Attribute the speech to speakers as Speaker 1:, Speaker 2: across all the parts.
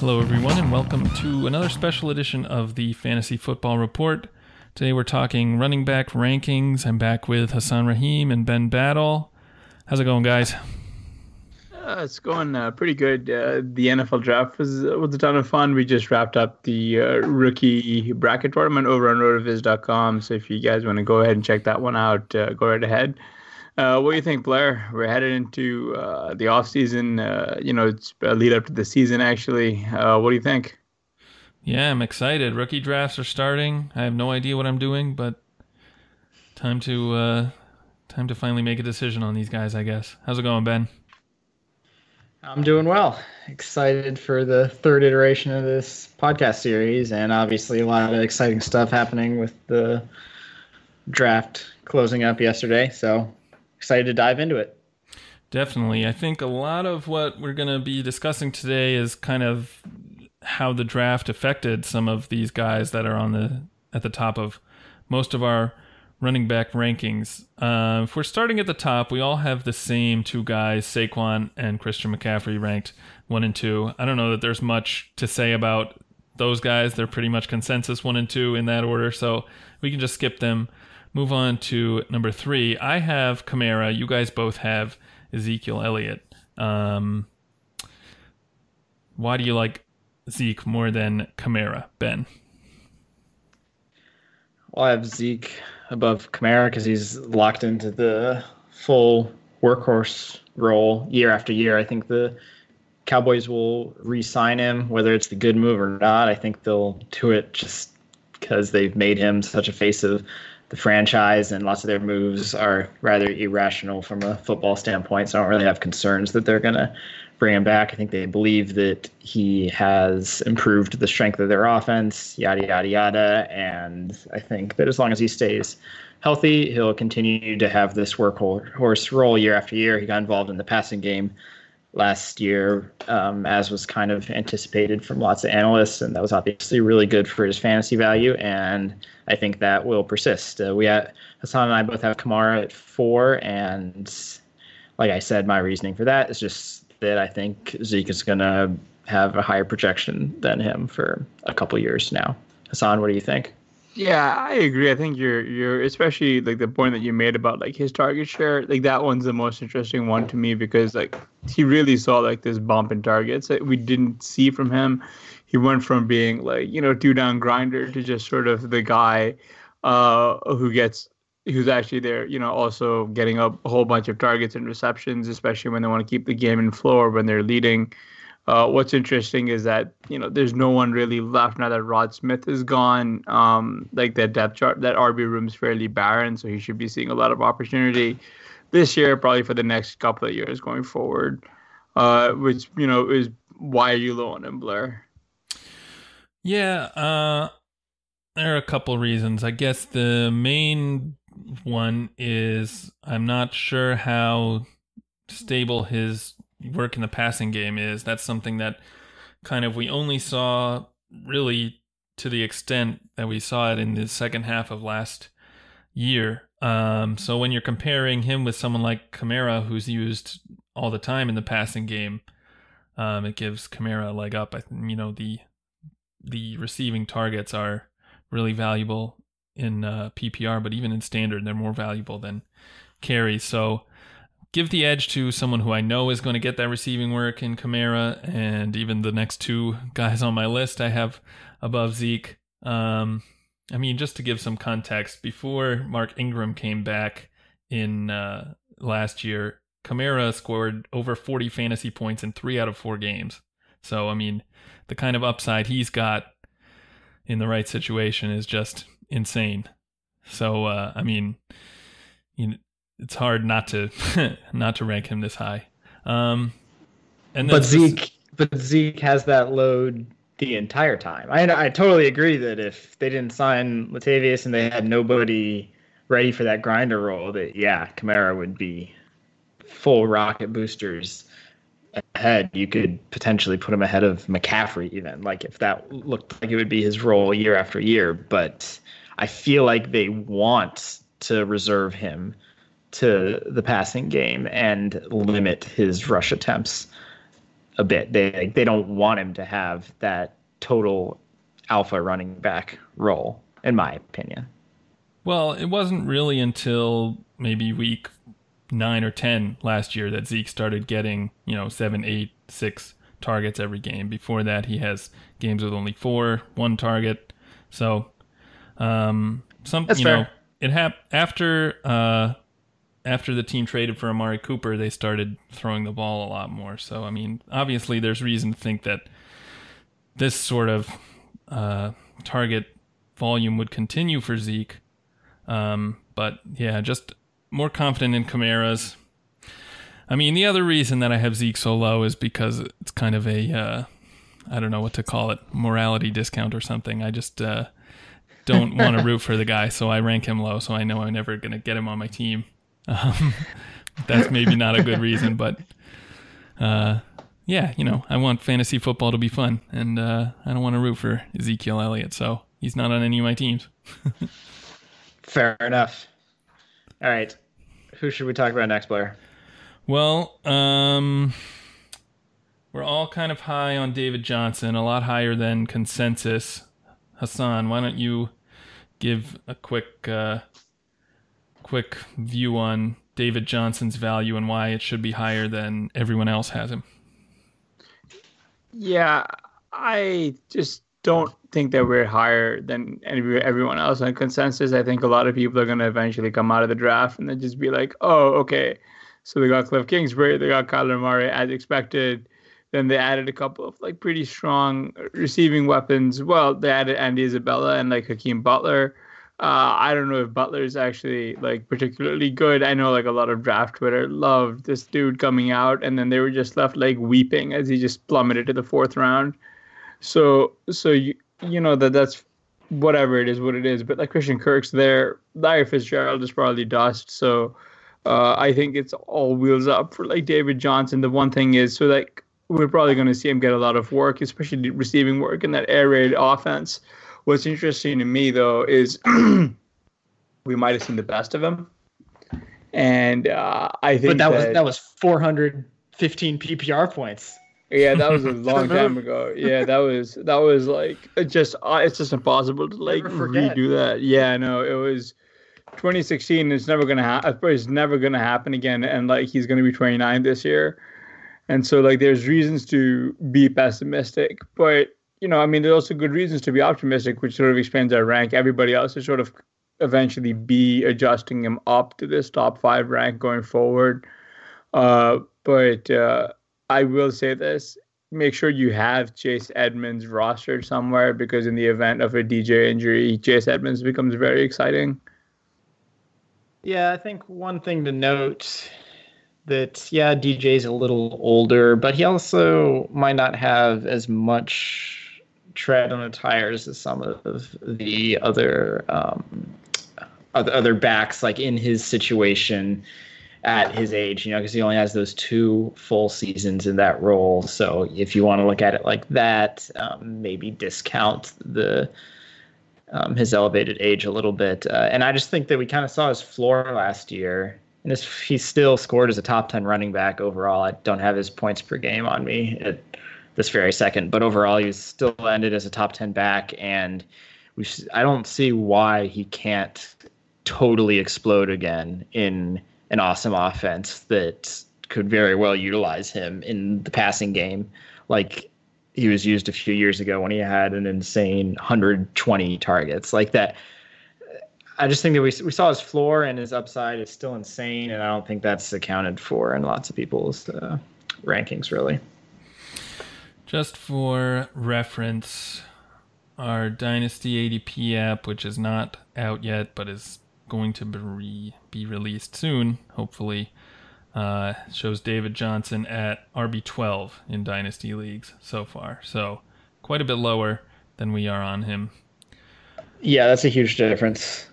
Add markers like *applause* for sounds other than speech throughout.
Speaker 1: Hello, everyone, and welcome to another special edition of the Fantasy Football Report. Today we're talking running back rankings. I'm back with Hassan Rahim and Ben Battle. How's it going, guys?
Speaker 2: Uh, it's going uh, pretty good. Uh, the NFL draft was was a ton of fun. We just wrapped up the uh, rookie bracket tournament over on rotoviz.com. So if you guys want to go ahead and check that one out, uh, go right ahead. Uh, what do you think, Blair? We're headed into uh, the off season. Uh, you know, it's a lead up to the season. Actually, uh, what do you think?
Speaker 1: Yeah, I'm excited. Rookie drafts are starting. I have no idea what I'm doing, but time to time to finally make a decision on these guys. I guess. How's it going, Ben?
Speaker 3: I'm doing well. Excited for the third iteration of this podcast series, and obviously a lot of exciting stuff happening with the draft closing up yesterday. So excited to dive into it.
Speaker 1: Definitely. I think a lot of what we're going to be discussing today is kind of how the draft affected some of these guys that are on the at the top of most of our running back rankings. Uh, if we're starting at the top, we all have the same two guys, Saquon and Christian McCaffrey, ranked one and two. I don't know that there's much to say about those guys. They're pretty much consensus one and two in that order, so we can just skip them. Move on to number three. I have Kamara. You guys both have Ezekiel Elliott. Um, why do you like Zeke more than Kamara, Ben?
Speaker 3: Well, I have Zeke above Kamara because he's locked into the full workhorse role year after year. I think the Cowboys will re-sign him, whether it's the good move or not. I think they'll do it just because they've made him such a face of the franchise, and lots of their moves are rather irrational from a football standpoint. So I don't really have concerns that they're going to bring him back. I think they believe that he has improved the strength of their offense, yada, yada, yada. And I think that as long as he stays healthy, he'll continue to have this workhorse role year after year. He got involved in the passing game last year, um, as was kind of anticipated from lots of analysts, and that was obviously really good for his fantasy value. And I think that will persist. Uh, we have, Hassan and I both have Kamara at four, and like I said, my reasoning for that is just that I think Zeke is going to have a higher projection than him for a couple years now. Hassan, what do you think?
Speaker 2: Yeah, I agree. I think you're you're especially like the point that you made about like his target share. Like that one's the most interesting one to me because like he really saw like this bump in targets that we didn't see from him. He went from being like you know two down grinder to just sort of the guy uh, who gets who's actually there. You know, also getting up a whole bunch of targets and receptions, especially when they want to keep the game in flow or when they're leading. Uh, what's interesting is that you know there's no one really left now that Rod Smith is gone. Um, like that depth chart, that RB room is fairly barren, so he should be seeing a lot of opportunity this year, probably for the next couple of years going forward. Uh, which you know is why are you low on him, Blair?
Speaker 1: Yeah, uh, there are a couple reasons. I guess the main one is I'm not sure how stable his work in the passing game is. That's something that kind of we only saw really to the extent that we saw it in the second half of last year. Um, so when you're comparing him with someone like Kamara, who's used all the time in the passing game, um, it gives Kamara a leg up. I, you know the the receiving targets are really valuable in uh, PPR, but even in standard, they're more valuable than carries. So give the edge to someone who I know is going to get that receiving work in Kamara, and even the next two guys on my list I have above Zeke. Um, I mean, just to give some context, before Mark Ingram came back in uh, last year, Kamara scored over 40 fantasy points in three out of four games. So, I mean, the kind of upside he's got in the right situation is just insane. So, uh, I mean, you know, it's hard not to *laughs* not to rank him this high. Um,
Speaker 3: and but Zeke, but Zeke has that load the entire time. I I totally agree that if they didn't sign Latavius and they had nobody ready for that grinder role, that yeah, Kamara would be full rocket boosters ahead. You could potentially put him ahead of McCaffrey even, like if that looked like it would be his role year after year. But I feel like they want to reserve him to the passing game and limit his rush attempts a bit. They they don't want him to have that total alpha running back role, in my opinion.
Speaker 1: Well, it wasn't really until maybe week nine or ten last year that Zeke started getting, you know, seven, eight, six targets every game. Before that, he has games with only four, one target. So, um, some That's you fair. know, it happened after uh, after the team traded for Amari Cooper, they started throwing the ball a lot more. So, I mean, obviously, there's reason to think that this sort of uh, target volume would continue for Zeke. Um, but yeah, just more confident in Kamara's. I mean, the other reason that I have Zeke so low is because it's kind of a, uh, I don't know what to call it, morality discount or something. I just uh, don't want to *laughs* root for the guy, so I rank him low, so I know I'm never going to get him on my team. Um, *laughs* that's maybe not a good reason, but uh, yeah, you know, I want fantasy football to be fun, and uh, I don't want to root for Ezekiel Elliott, so he's not on any of my teams. *laughs*
Speaker 3: Fair enough. All right, who should we talk about next, Blair?
Speaker 1: Well, um, we're all kind of high on David Johnson, a lot higher than consensus. Hassan, why don't you give a quick uh, quick view on David Johnson's value and why it should be higher than everyone else has him.
Speaker 2: Yeah, I just don't think that we're higher than everyone else on consensus. I think a lot of people are going to eventually come out of the draft and then just be like, oh, okay. So they got Cliff Kingsbury, they got Kyler Murray as expected. Then they added a couple of like pretty strong receiving weapons. Well, they added Andy Isabella and like Hakeem Butler. Uh, I don't know if Butler is actually like particularly good. I know like a lot of draft Twitter loved this dude coming out, and then they were just left like weeping as he just plummeted to the fourth round. So so you you know that that's whatever it is, what it is. But like Christian Kirk's there, Larry Fitzgerald is probably dust. So uh, I think it's all wheels up for like David Johnson. The one thing is so like we're probably going to see him get a lot of work, especially receiving work in that air raid offense. What's interesting to me though is *clears throat* we might have seen the best of him. And uh, I think
Speaker 3: but that,
Speaker 2: that
Speaker 3: was that was 415 PPR points.
Speaker 2: Yeah, that was a *laughs* long time ago. Yeah, that was that was like just uh, it's just impossible to like redo that. Yeah, no, it was 2016. It's never gonna happen. It's never gonna happen again. And like he's gonna be 29 this year, and so like there's reasons to be pessimistic, but you know, I mean, there's also good reasons to be optimistic, which sort of explains our rank. Everybody else is sort of eventually be adjusting him up to this top five rank going forward. Uh, but uh, I will say this make sure you have Chase Edmonds rostered somewhere because in the event of a DJ injury, Chase Edmonds becomes very exciting.
Speaker 3: Yeah, I think one thing to note that yeah, DJ's a little older, but he also might not have as much tread on the tires as some of the other um, other, backs like in his situation at his age, you know, because he only has those two full seasons in that role. So if you want to look at it like that, um, maybe discount the um, his elevated age a little bit. Uh, and I just think that we kind of saw his floor last year, and his, he still scored as a top ten running back overall. I don't have his points per game on me this very second, but overall he still ended as a top ten back, and we I don't see why he can't totally explode again in an awesome offense that could very well utilize him in the passing game, like he was used a few years ago when he had an insane 120 targets like that. I just think that we we saw his floor and his upside is still insane, and I don't think that's accounted for in lots of people's uh, rankings, really.
Speaker 1: Just for reference, our Dynasty ADP app, which is not out yet but is going to be, be released soon, hopefully, uh, shows David Johnson at RB12 in Dynasty leagues so far. So quite a bit lower than we are on him.
Speaker 3: Yeah, that's a huge difference.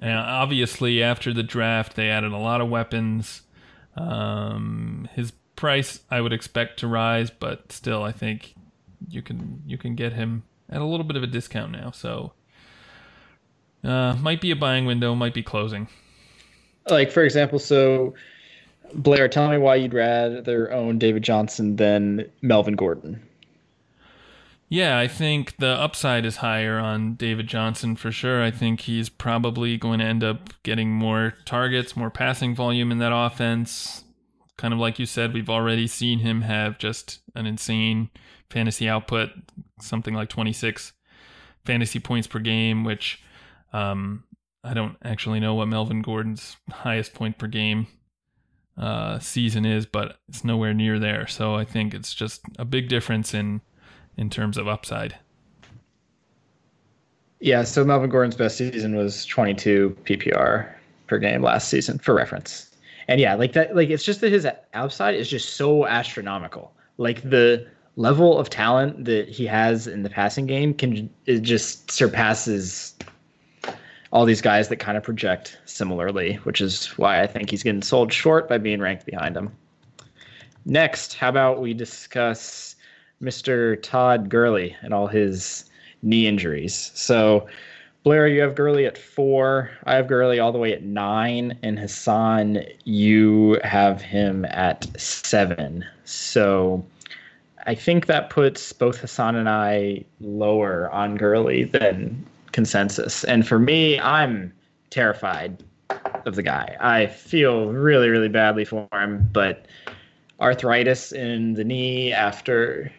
Speaker 1: And obviously, after the draft, they added a lot of weapons. Um, his price, I would expect to rise, but still, I think you can you can get him at a little bit of a discount now. So uh, might be a buying window, might be closing.
Speaker 3: Like for example, so Blair, tell me why you'd rather own David Johnson than Melvin Gordon.
Speaker 1: Yeah, I think the upside is higher on David Johnson for sure. I think he's probably going to end up getting more targets, more passing volume in that offense. Kind of like you said, we've already seen him have just an insane fantasy output, something like 26 fantasy points per game, which um, I don't actually know what Melvin Gordon's highest point per game uh, season is, but it's nowhere near there. So I think it's just a big difference in in terms of upside.
Speaker 3: Yeah, so Melvin Gordon's best season was 22 PPR per game last season, for reference. And yeah, like that, like it's just that his outside is just so astronomical. Like the level of talent that he has in the passing game can it just surpasses all these guys that kind of project similarly, which is why I think he's getting sold short by being ranked behind him. Next, how about we discuss Mr. Todd Gurley and all his knee injuries? So, Blair, you have Gurley at four. I have Gurley all the way at nine, and Hassan, you have him at seven. So, I think that puts both Hassan and I lower on Gurley than consensus. And for me, I'm terrified of the guy. I feel really, really badly for him, but arthritis in the knee after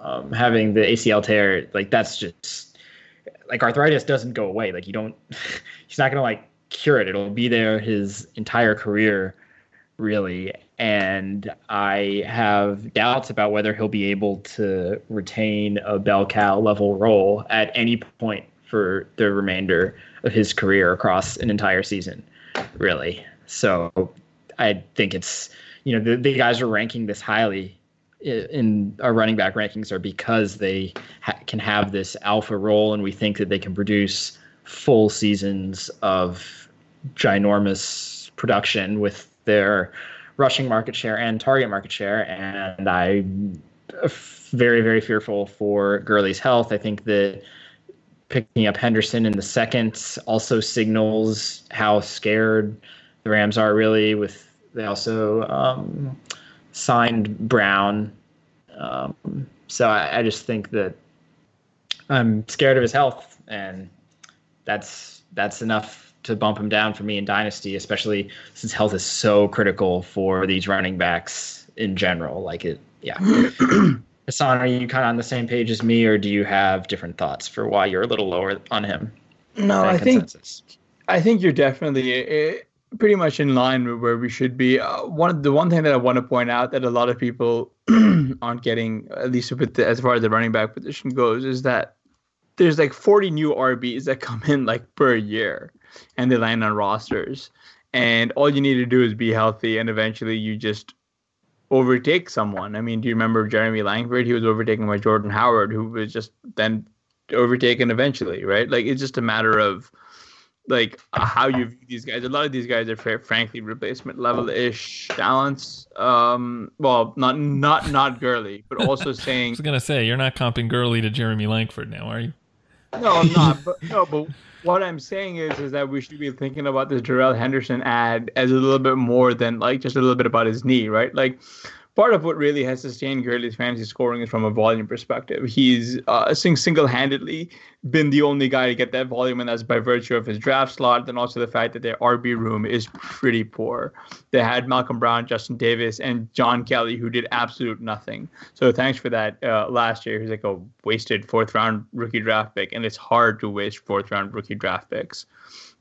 Speaker 3: um, having the ACL tear, like that's just like arthritis doesn't go away. Like you don't, *laughs* he's not gonna like cure it. It'll be there his entire career, really. And I have doubts about whether he'll be able to retain a bell cow level role at any point for the remainder of his career across an entire season, really. So I think it's, you know, the, the guys are ranking this highly in our running back rankings are because they ha- can have this alpha role and we think that they can produce full seasons of ginormous production with their rushing market share and target market share. And I'm very, very fearful for Gurley's health. I think that picking up Henderson in the second also signals how scared the Rams aren't really. With they also um, signed Brown, um, so I, I just think that I'm scared of his health, and that's that's enough to bump him down for me in dynasty, especially since health is so critical for these running backs in general. Like it, yeah. *clears throat* Hassan, are you kind of on the same page as me, or do you have different thoughts for why you're a little lower on him?
Speaker 2: No, I consensus? think I think you're definitely uh, pretty much in line with where we should be. Uh, one the one thing that I want to point out that a lot of people *clears throat* aren't getting, at least with the, as far as the running back position goes, is that there's like 40 new RBs that *laughs* come in like per year, and they land on rosters. And all you need to do is be healthy, and eventually you just overtake someone. I mean, do you remember Jeremy Langford? He was overtaken by Jordan Howard, who was just then overtaken eventually, right? Like it's just a matter of like how you view these guys. A lot of these guys are fair, frankly replacement level ish talents. Um, well, not not not Gurley, but also *laughs* saying.
Speaker 1: I was gonna say you're not comping Gurley to Jeremy Langford now, are you?
Speaker 2: No, I'm not. But *laughs* no, but what I'm saying is, is that we should be thinking about this Darrell Henderson ad as a little bit more than like just a little bit about his knee, right? Like part of what really has sustained Gurley's fantasy scoring is from a volume perspective. He's uh, single-handedly been the only guy to get that volume, and that's by virtue of his draft slot, and also the fact that their RB room is pretty poor. They had Malcolm Brown, Justin Davis, and John Kelly, who did absolute nothing. So thanks for that. Uh, last year, he's like a wasted fourth-round rookie draft pick, and it's hard to waste fourth-round rookie draft picks.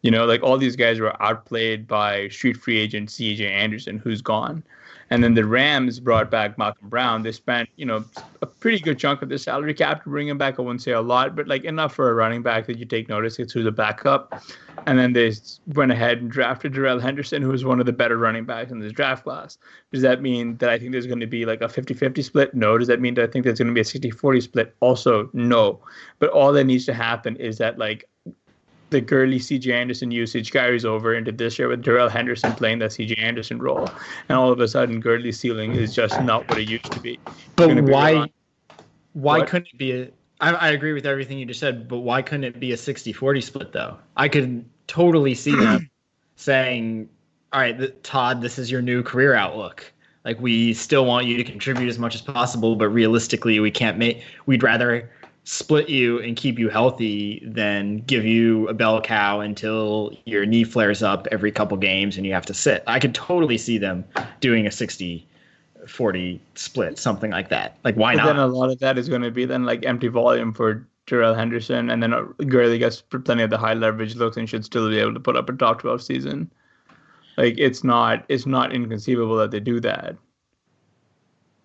Speaker 2: You know, like all these guys were outplayed by street free agent C.J. Anderson, who's gone. And then the Rams brought back Malcolm Brown. They spent, you know, a pretty good chunk of the salary cap to bring him back. I wouldn't say a lot, but like enough for a running back that you take notice. It's who's a backup. And then they went ahead and drafted Darrell Henderson, who was one of the better running backs in this draft class. Does that mean that I think there's going to be like a 50 50 split? No. Does that mean that I think there's going to be a 60 40 split? Also, no. But all that needs to happen is that like the Gurley CJ Anderson usage carries over into this year with Darrell Henderson playing that CJ Anderson role. And all of a sudden, Gurley's ceiling is just not what it used to be.
Speaker 3: But why? Why what? couldn't it be a? I, I agree with everything you just said, but why couldn't it be a 60-40 split though? I could totally see them *clears throat* saying, "All right, Todd, this is your new career outlook. Like we still want you to contribute as much as possible, but realistically, we can't make. We'd rather." Split you and keep you healthy than give you a bell cow until your knee flares up every couple games and you have to sit. I could totally see them doing a 60 40 split, something like that. Like, why but not?
Speaker 2: Then a lot of that is going to be then like empty volume for Darrell Henderson, and then uh, Gurley gets plenty of the high leverage looks and should still be able to put up a top 12 season. Like, it's not it's not inconceivable that they do that.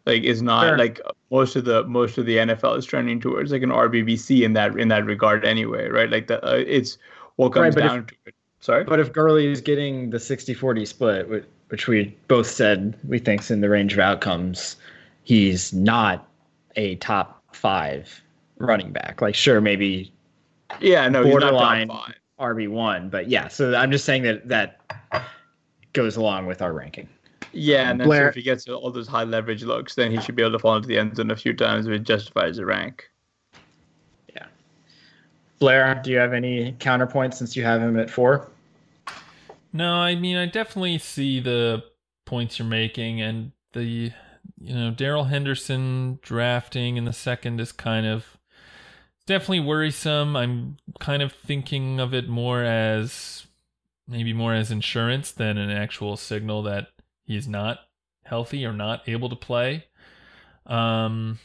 Speaker 2: Like is not sure. like most of the most of the NFL is trending towards like an RBBC in that in that regard anyway, right? Like the uh, it's what comes right, down if, to it. Sorry,
Speaker 3: but if Gurley is getting the 60-40 split, which we both said we think's in the range of outcomes, he's not a top five running back. Like sure, maybe
Speaker 2: yeah, no, borderline
Speaker 3: RB one, but yeah. So I'm just saying that that goes along with our ranking.
Speaker 2: Yeah, and then Blair, so if he gets all those high leverage looks, then he should be able to fall into the end zone a few times, which justifies the rank.
Speaker 3: Yeah. Blair, do you have any counterpoints since you have him at four?
Speaker 1: No, I mean I definitely see the points you're making, and the you know Darrell Henderson drafting in the second is kind of definitely worrisome. I'm kind of thinking of it more as maybe more as insurance than an actual signal that he's not healthy or not able to play. Um,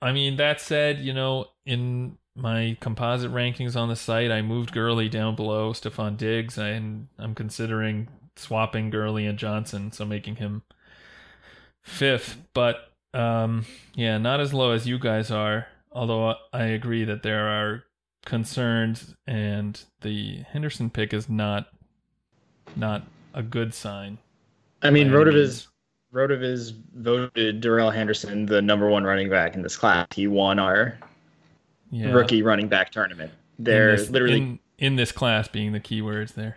Speaker 1: I mean, that said, you know, in my composite rankings on the site, I moved Gurley down below Stefon Diggs, and I'm considering swapping Gurley and Johnson, so making him fifth. But um, yeah, not as low as you guys are. Although I agree that there are concerns, and the Henderson pick is not not a good sign.
Speaker 3: I mean, Rotoviz Rotoviz voted Darrell Henderson the number one running back in this class. He won our yeah. rookie running back tournament. There's
Speaker 1: this,
Speaker 3: literally
Speaker 1: in, in, this class being the key words there.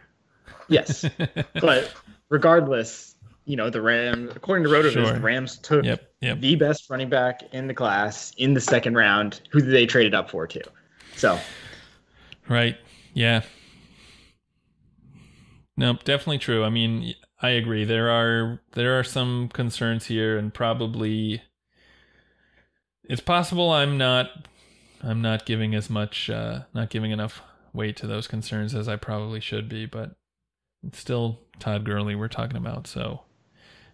Speaker 3: Yes, *laughs* but regardless, you know the Rams. According to Rotoviz, sure. the Rams took
Speaker 1: yep, yep.
Speaker 3: the best running back in the class in the second round, who they traded up for too. So,
Speaker 1: right, yeah, Nope, definitely true. I mean, I agree. There are there are some concerns here, and probably it's possible I'm not I'm not giving as much uh, not giving enough weight to those concerns as I probably should be, but it's still Todd Gurley we're talking about, so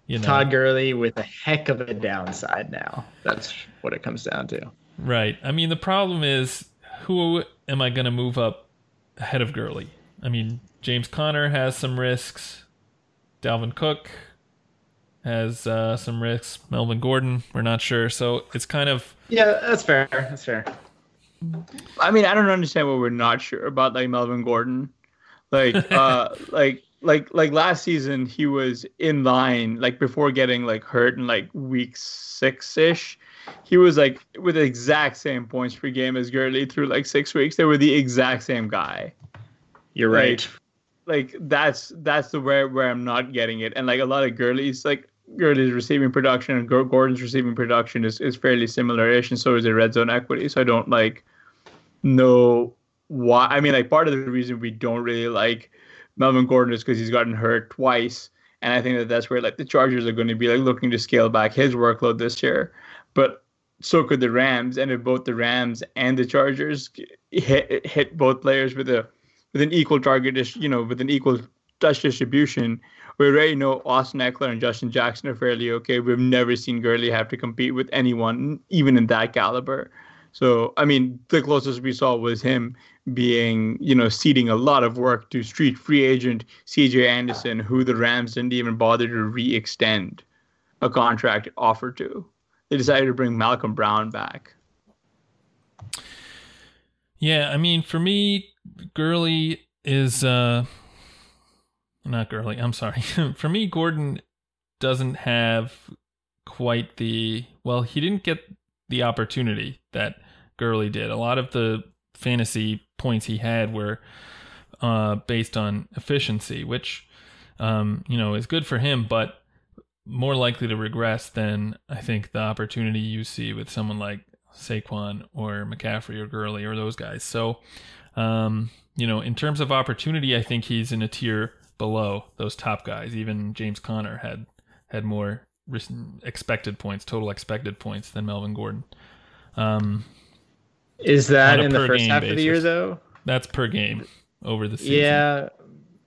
Speaker 1: you know.
Speaker 3: Todd Gurley with a heck of a downside now. That's what it comes down to.
Speaker 1: Right. I mean, the problem is who am I going to move up ahead of Gurley? I mean, James Conner has some risks. Dalvin Cook has uh, some risks. Melvin Gordon, we're not sure. So it's kind of
Speaker 3: yeah, that's fair. That's fair.
Speaker 2: I mean, I don't understand what we're not sure about, like Melvin Gordon. Like, uh, *laughs* like, like, like last season, he was in line, like before getting like hurt in like week six ish. He was like with the exact same points per game as Gurley through like six weeks. They were the exact same guy.
Speaker 3: You're right.
Speaker 2: Like, like that's that's the where where I'm not getting it. And like a lot of Gurley's, like Gurley's receiving production and Gordon's receiving production is, is fairly similar-ish, and so is the red zone equity. So I don't like know why. I mean, like part of the reason we don't really like Melvin Gordon is because he's gotten hurt twice, and I think that that's where like the Chargers are going to be like looking to scale back his workload this year. But so could the Rams, and if both the Rams and the Chargers hit hit both players with a with an equal target, you know, with an equal touch distribution, we already know Austin Ekeler and Justin Jackson are fairly okay. We've never seen Gurley have to compete with anyone, even in that caliber. So, I mean, the closest we saw was him being, you know, ceding a lot of work to street free agent CJ Anderson, who the Rams didn't even bother to re extend a contract offer to. They decided to bring Malcolm Brown back.
Speaker 1: Yeah, I mean, for me, Gurley is uh not Gurley. I'm sorry. *laughs* for me, Gordon doesn't have quite the well. He didn't get the opportunity that Gurley did. A lot of the fantasy points he had were uh, based on efficiency, which um, you know is good for him, but more likely to regress than I think the opportunity you see with someone like Saquon or McCaffrey or Gurley or those guys. So, um, you know, in terms of opportunity, I think he's in a tier below those top guys. Even James Conner had had more expected points, total expected points than Melvin Gordon. Um,
Speaker 3: Is that in the first half basis. of the year though?
Speaker 1: That's per game over the season.
Speaker 3: Yeah,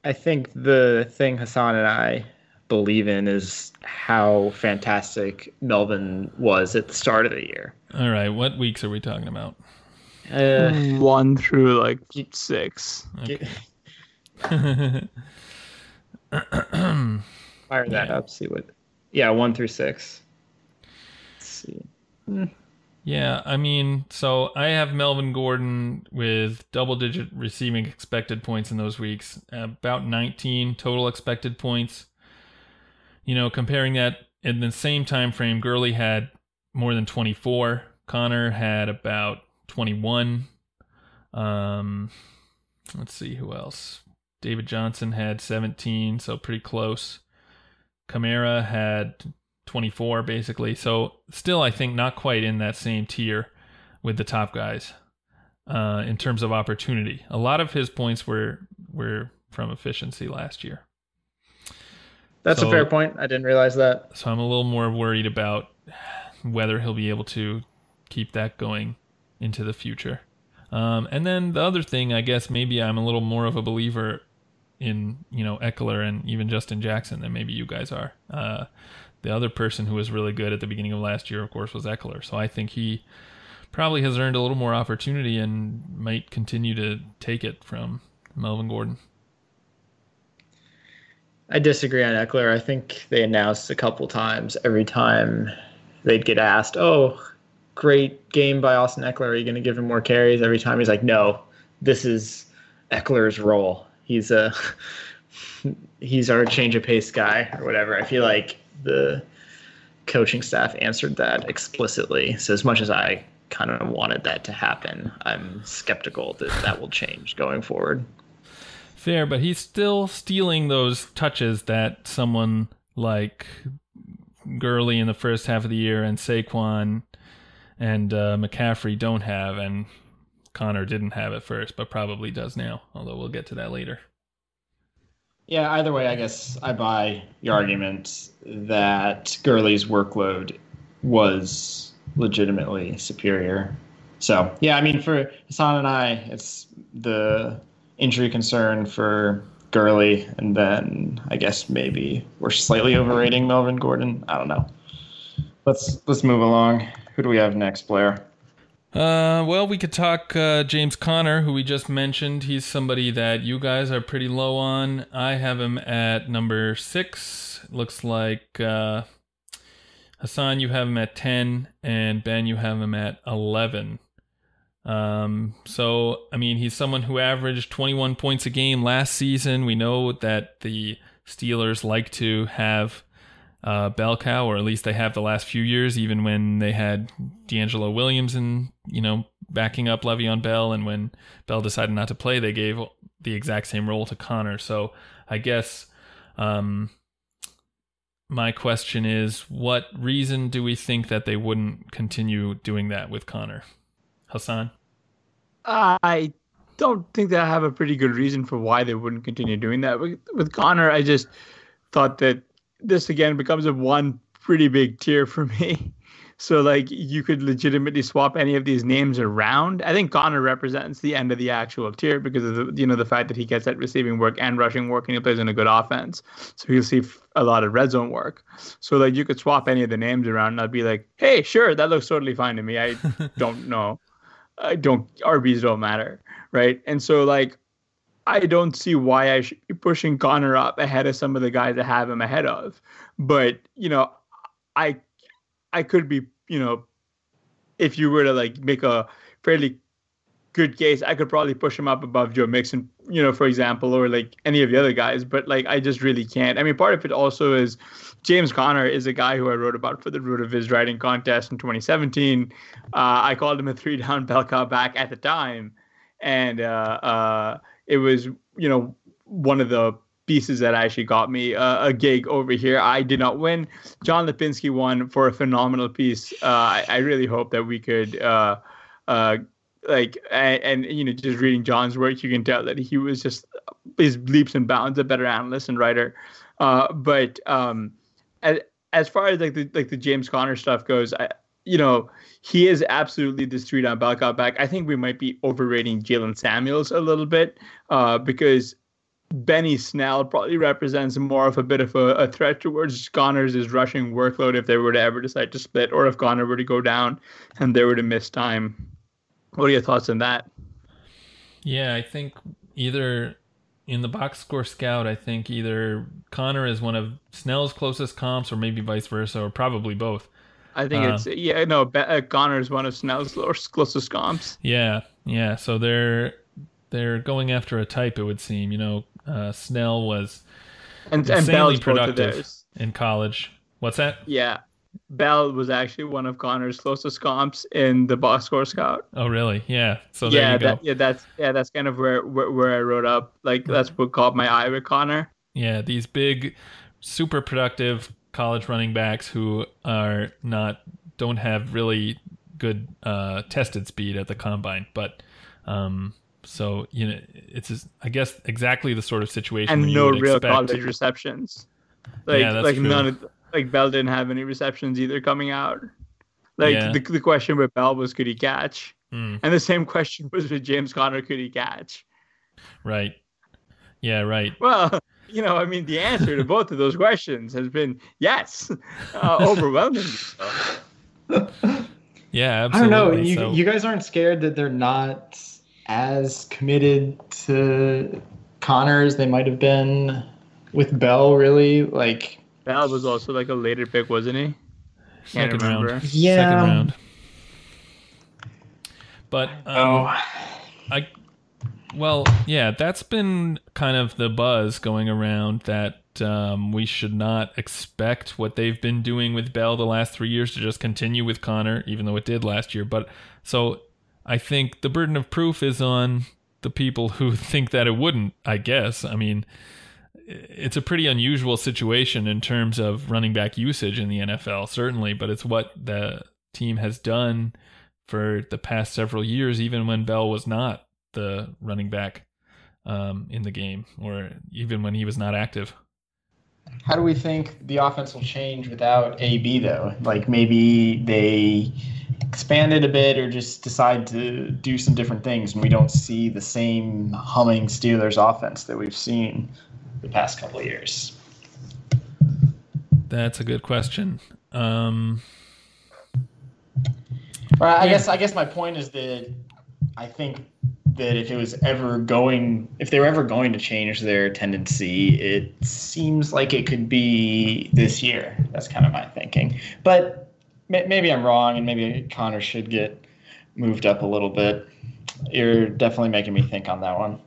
Speaker 3: I think the thing Hassan and I believe in is how fantastic Melvin was at the start of the year.
Speaker 1: All right, what weeks are we talking about?
Speaker 2: Uh, one through like six. Okay. *laughs*
Speaker 3: Fire that yeah. up. See what. Yeah, one through six. Let's see.
Speaker 1: Mm. Yeah, I mean, so I have Melvin Gordon with double digit receiving expected points in those weeks, about 19 total expected points. You know, comparing that in the same time frame, Gurley had more than 24. Conner had about 21. Um, let's see who else. David Johnson had 17, so pretty close. Kamara had 24, basically. So still, I think not quite in that same tier with the top guys uh, in terms of opportunity. A lot of his points were were from efficiency last year.
Speaker 3: That's so, a fair point. I didn't realize that.
Speaker 1: So I'm a little more worried about whether he'll be able to keep that going into the future. Um, and then the other thing, I guess maybe I'm a little more of a believer in you know Ekeler and even Justin Jackson than maybe you guys are. Uh, the other person who was really good at the beginning of last year, of course, was Ekeler. So I think he probably has earned a little more opportunity and might continue to take it from Melvin Gordon.
Speaker 3: I disagree on Ekeler. I think they announced a couple times every time they'd get asked, "Oh, great game by Austin Ekeler. Are you going to give him more carries?" Every time he's like, "No, this is Ekeler's role." he's a *laughs* he's our change of pace guy or whatever. I feel like the coaching staff answered that explicitly. So as much as I kind of wanted that to happen, I'm skeptical that that will change going forward.
Speaker 1: Fair, but he's still stealing those touches that someone like Gurley in the first half of the year and Saquon and uh, McCaffrey don't have, and Conner didn't have at first, but probably does now, although we'll get to that later.
Speaker 3: Yeah, either way, I guess I buy your argument that Gurley's workload was legitimately superior. So, yeah, I mean, for Hassan and I, it's the injury concern for Gurley, and then I guess maybe we're slightly overrating Melvin Gordon. I don't know. Let's let's move along. Who do we have next, Blair?
Speaker 1: Uh, well, we could talk uh, James Conner, who we just mentioned. He's somebody that you guys are pretty low on. I have him at number six. Looks like uh, Hassan, you have him at ten, and Ben, you have him at eleven. Um, so I mean, he's someone who averaged 21 points a game last season. We know that the Steelers like to have uh, bell cow, or at least they have the last few years, even when they had DeAngelo Williams and you know backing up Le'Veon Bell, and when Bell decided not to play, they gave the exact same role to Conner. So I guess um, my question is, what reason do we think that they wouldn't continue doing that with Conner? Hassan.
Speaker 2: I don't think that I have a pretty good reason for why they wouldn't continue doing that. With, with Conner, I just thought that this again becomes a one pretty big tier for me. *laughs* So like you could legitimately swap any of these names around. I think Conner represents the end of the actual tier because of the you know the fact that he gets that receiving work and rushing work and he plays in a good offense. So he'll see a lot of red zone work. So like you could swap any of the names around and I'd be like, hey, sure, that looks totally fine to me. I *laughs* don't know. I don't RBs don't matter, right? And so like I don't see why I should be pushing Conner up ahead of some of the guys I have him ahead of. But, you know, I I could be, you know, if you were to like make a fairly good case, I could probably push him up above Joe Mixon, you know, for example, or like any of the other guys. But like I just really can't. I mean, part of it also is James Conner is a guy who I wrote about for the RotoViz Writing contest in 2017. Uh, I called him a three down *laughs* bell cow back at the time. And uh, uh, it was, you know, one of the pieces that actually got me uh, a gig over here. I did not win. John Lipinski won for a phenomenal piece. Uh, I, I, really hope that we could, uh, uh like, and, and, you know, just reading John's work, you can tell that he was just his leaps and bounds a better analyst and writer. Uh, but um, as, as far as like the like the James Conner stuff goes, I, you know, he is absolutely the street on bell cow back. I think we might be overrating Jaylen Samuels a little bit uh, because Benny Snell probably represents more of a bit of a, a threat towards Conner's rushing workload if they were to ever decide to split, or if Conner were to go down and they were to miss time. What are your thoughts on that?
Speaker 1: Yeah, I think either in the box score scout, I think either Conner is one of Snell's closest comps, or maybe vice versa, or probably both.
Speaker 2: I think uh, it's yeah no. Uh, Conner is one of Snell's closest comps.
Speaker 1: Yeah, yeah. So they're they're going after a type. It would seem. You know, uh, Snell was
Speaker 2: and and Bell's productive
Speaker 1: in college. What's that?
Speaker 2: Yeah, Bell was actually one of Conner's closest comps in the box score scout.
Speaker 1: Oh, really? Yeah. So
Speaker 2: yeah, that, yeah, that's yeah, that's kind of where, where where I wrote up. Like that's what caught my eye with Conner.
Speaker 1: Yeah, these big, super productive college running backs who are not don't have really good uh, tested speed at the combine, but um, so you know it's just, I guess exactly the sort of situation
Speaker 2: and no real expect. college receptions. Like yeah, like true. none of like Bell didn't have any receptions either coming out. Like yeah. the the question with Bell was could he catch, mm. and the same question was with James Conner could he catch.
Speaker 1: Right. Yeah. Right.
Speaker 2: Well, you know, I mean, the answer to both of those questions has been yes, uh, overwhelmingly.
Speaker 1: yeah, absolutely.
Speaker 3: I don't know. You so. you guys aren't scared that they're not as committed to Conner as they might have been with Bell. Really, like
Speaker 2: Bell was also like a later pick, wasn't he?
Speaker 1: Second round.
Speaker 3: Yeah.
Speaker 1: Second round. But um, oh. Well, yeah, that's been kind of the buzz going around that um, we should not expect what they've been doing with Bell the last three years to just continue with Conner, even though it did last year. But so I think the burden of proof is on the people who *laughs* think that it wouldn't, I guess. I mean, it's a pretty unusual situation in terms of running back usage in the NFL, certainly, but it's what the team has done for the past several years, even when Bell was not the running back um, in the game, or even when he was not active.
Speaker 3: How do we think the offense will change without AB though? Like maybe they expand it a bit or just decide to do some different things and we don't see the same humming Steelers offense that we've seen the past couple of years.
Speaker 1: That's a good question. Um,
Speaker 3: well, I yeah. guess I guess my point is that I think that if it was ever going, if they were ever going to change their tendency, it seems like it could be this year. That's kind of my thinking. But maybe I'm wrong, and maybe Conner should get moved up a little bit. You're definitely making me think on that one.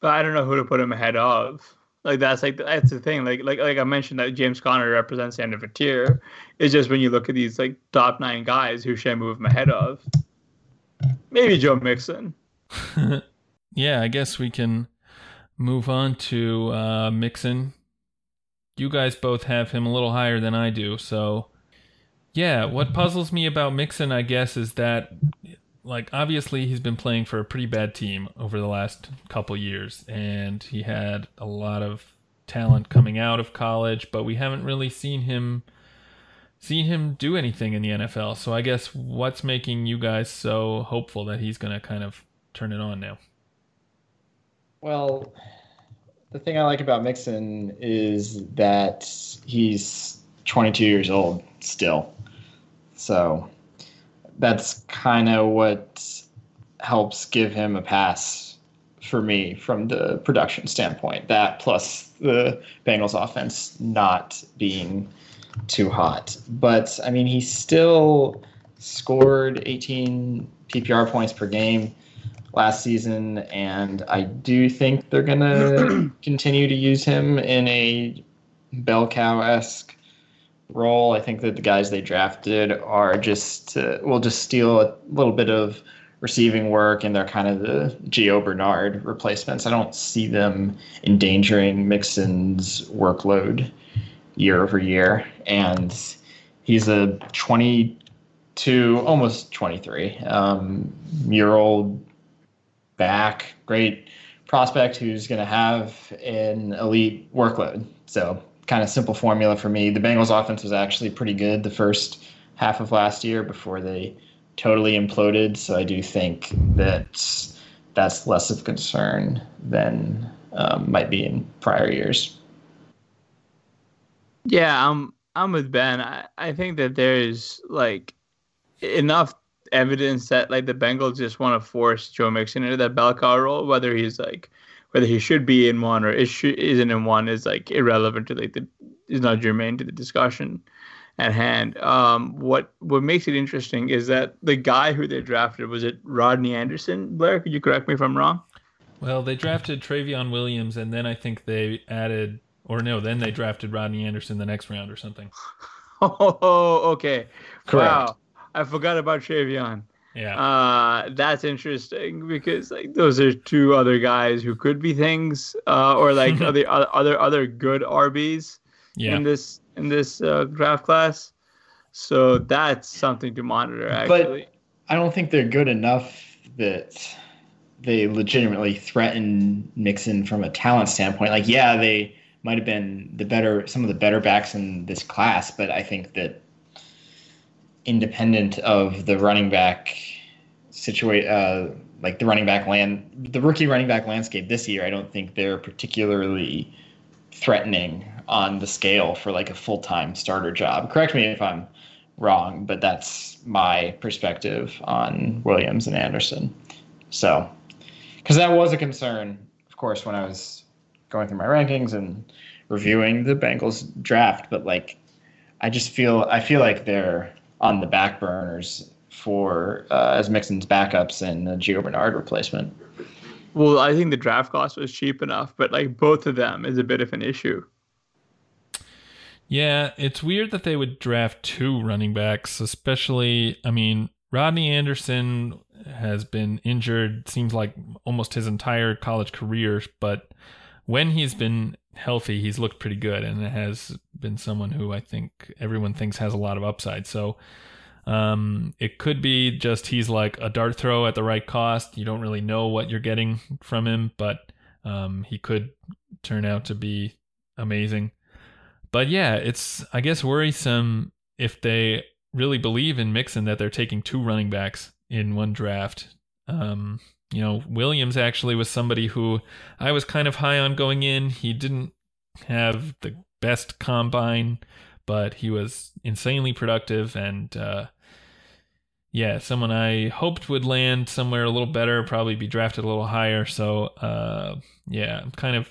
Speaker 2: But I don't know who to put him ahead of. Like that's like that's the thing. Like like like I mentioned that James Conner represents the end of a tier. It's just when you look at these like top nine guys, who should I move him ahead of? Maybe Joe Mixon. *laughs*
Speaker 1: yeah, I guess we can move on to uh, Mixon. You guys both have him a little higher than I do, so yeah. What puzzles me about Mixon, I guess, is that like obviously he's been playing for a pretty bad team over the last couple years, and he had a lot of talent coming out of college, but we haven't really seen him seen him do anything in the NFL. So I guess what's making you guys so hopeful that he's going to kind of turn it on now?
Speaker 3: Well, the thing I like about Mixon is that he's 22 years old still. So that's kind of what helps give him a pass for me from the production standpoint. That plus the Bengals offense not being too hot. But I mean, he still scored 18 PPR points per game last season, and I do think they're going to *clears throat* continue to use him in a bell cow esque role. I think that the guys they drafted are just uh, will just steal a little bit of receiving work, and they're kind of the Gio Bernard replacements. I don't see them endangering Mixon's workload year over year, and he's a 22, almost 23 um, year old back, great prospect who's going to have an elite workload. So kind of simple formula for me. The Bengals offense was actually pretty good the first half of last year before they totally imploded. So I do think that that's less of concern than um, might be in prior years.
Speaker 2: Yeah, I'm I'm with Ben. I, I think that there's like enough evidence that like the Bengals just want to force Joe Mixon into that bell cow role, whether he's like whether he should be in one or is isn't in one is like irrelevant to like the is not germane to the discussion at hand. Um, what what makes it interesting is that the guy who they drafted was it Rodney Anderson. Blair, could you correct me if I'm wrong?
Speaker 1: Well, they drafted Trayveon Williams, and then I think they added, or no, then they drafted Rodney Anderson the next round or something. *laughs*
Speaker 2: Oh, okay. Correct. Wow, I forgot about Trayveon.
Speaker 1: Yeah.
Speaker 2: Uh, that's interesting because like those are two other guys who could be things, uh, or like *laughs* other other other good RBs yeah. in this in this uh, draft class. So that's something to monitor. Actually,
Speaker 3: but I don't think they're good enough that they legitimately threaten Mixon from a talent standpoint. Like, yeah, they might have been the better some of the better backs in this class, but I think that independent of the running back situate uh, like the running back land the rookie running back landscape this year i don't think they're particularly threatening on the scale for like a full-time starter job. Correct me if i'm wrong but that's my perspective on williams and anderson. So because that was a concern of course when i was going through my rankings and reviewing the bengals draft but like i just feel i feel like they're on the back burners for uh, as Mixon's backups and the Gio Bernard replacement.
Speaker 2: Well, I think the draft cost was cheap enough, but like both of them is a bit of an issue.
Speaker 1: Yeah, it's weird that they would draft two running backs, especially. I mean, Rodney Anderson has been injured, seems like almost his entire college career, but when he's been healthy, he's looked pretty good and has been someone who I think everyone thinks has a lot of upside. So um, it could be just he's like a dart throw at the right cost. You don't really know what you're getting from him, but Um, he could turn out to be amazing. But yeah, it's I guess worrisome if they really believe in Mixon that they're taking two running backs in one draft. Um, you know, Williams actually was somebody who I was kind of high on going in. He didn't have the best combine, but he was insanely productive and uh, yeah, someone I hoped would land somewhere a little better, probably be drafted a little higher. So uh, yeah, I'm kind of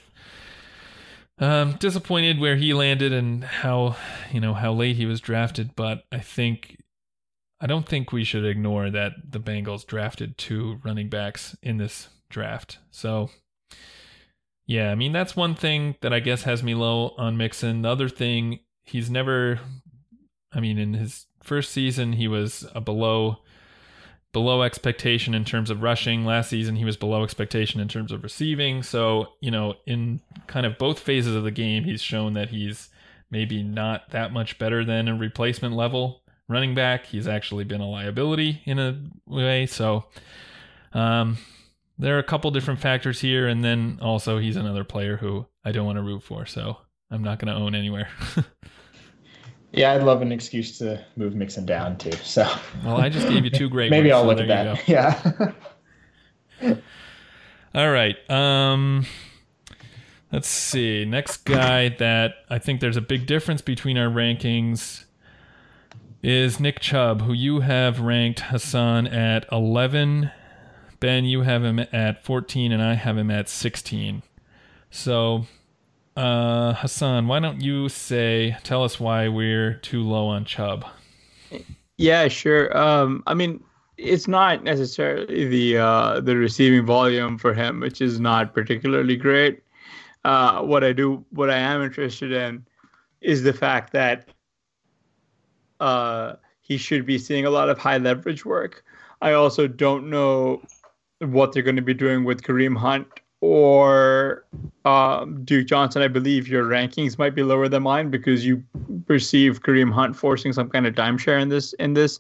Speaker 1: um, disappointed where he landed and how you know how late he was drafted, but I think I don't think we should ignore that the Bengals drafted two running backs in this draft. So yeah, I mean that's one thing that I guess has me low on Mixon. The other thing, he's never I mean in his first season he was a below below expectation in terms of rushing. Last season, he was below expectation in terms of receiving. So, you know, in kind of both phases of the game, he's shown that he's maybe not that much better than a replacement level running back. He's actually been a liability in a way. So, um, there are a couple different factors here. And then also, he's another player who I don't want to root for. So, I'm not going to own anywhere. *laughs*
Speaker 3: Yeah, I'd love an excuse to move Mixon down too. So,
Speaker 1: well, I just gave you two great. *laughs*
Speaker 3: Maybe
Speaker 1: ones,
Speaker 3: I'll
Speaker 1: so
Speaker 3: look at that. Yeah. *laughs*
Speaker 1: All right. Um, let's see. Next guy that I think there's a big difference between our rankings is Nick Chubb, who you have ranked Hassan at 11. Ben, you have him at 14, and I have him at 16. So uh, Hassan, why don't you say, tell us why we're too low on Chubb?
Speaker 2: Yeah, sure. Um, I mean, it's not necessarily the uh, the receiving volume for him, which is not particularly great. Uh, what I do, what I am interested in, is the fact that uh, he should be seeing a lot of high leverage work. I also don't know what they're going to be doing with Kareem Hunt or um, Duke Johnson, I believe your rankings might be lower than mine because you perceive Kareem Hunt forcing some kind of dime share in this in this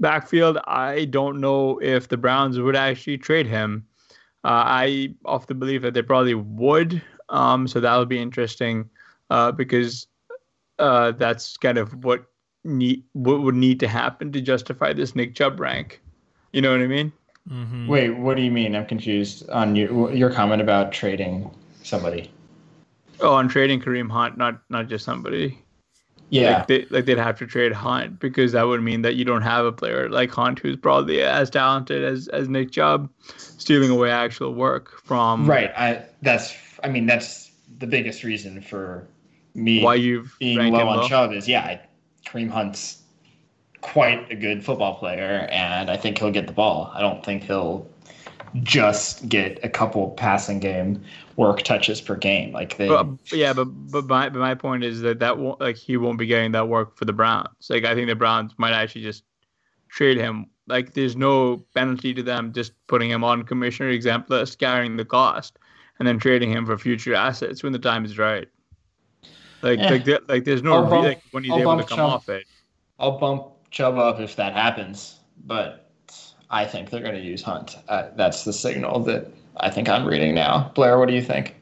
Speaker 2: backfield. I don't know if the Browns would actually trade him. Uh, I often believe that they probably would. Um, so that would be interesting uh, because uh, that's kind of what need what would need to happen to justify this Nick Chubb rank. You know what I mean?
Speaker 3: Mm-hmm. Wait, what do you mean? I'm confused on your your comment about trading somebody.
Speaker 2: Oh, on trading Kareem Hunt, not not just somebody.
Speaker 3: Yeah,
Speaker 2: like, they, like they'd have to trade Hunt because that would mean that you don't have a player like Hunt who's probably as talented as as Nick Chubb, stealing away actual work from.
Speaker 3: Right. I that's I mean that's the biggest reason for me
Speaker 2: why you've
Speaker 3: being low on low? Chubb is yeah, I, Kareem Hunt's quite a good football player, and I think he'll get the ball. I don't think he'll just get a couple passing game work touches per game. Like they,
Speaker 2: but, yeah, but but my but my point is that that won't like he won't be getting that work for the Browns. Like I think the Browns might actually just trade him. Like there's no penalty to them just putting him on commissioner exempt list, carrying the cost, and then trading him for future assets when the time is right. Like yeah. like like there's no bump, like when he's I'll able to come off it.
Speaker 3: I'll bump Chubb up if that happens, but I think they're going to use Hunt. Uh, that's the signal that I think I'm reading now. Blair, what do you think?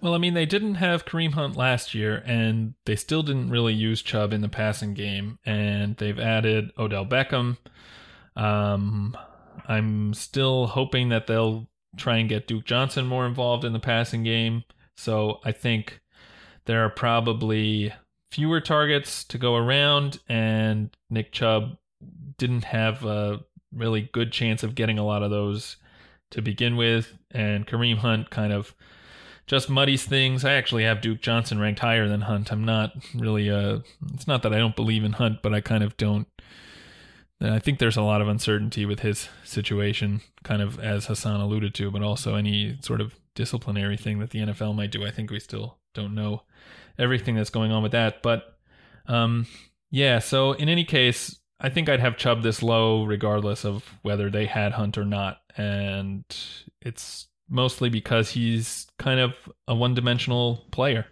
Speaker 1: Well, I mean, they didn't have Kareem Hunt last year, and they still didn't really use Chubb in the passing game, and they've added Odell Beckham. Um, I'm still hoping that they'll try and get Duke Johnson more involved in the passing game. So I think there are probably fewer targets to go around, and Nick Chubb didn't have a really good chance of getting a lot of those to begin with, and Kareem Hunt kind of just muddies things. I actually have Duke Johnson ranked higher than Hunt. I'm not really uh it's not that I don't believe in Hunt, but I kind of don't I think there's a lot of uncertainty with his situation, kind of as Hassan alluded to, but also any sort of disciplinary thing that the NFL might do. I think we still don't know everything that's going on with that. But um, yeah, so in any case, I think I'd have Chubb this low regardless of whether they had Hunt or not. And it's mostly because he's kind of a one dimensional player.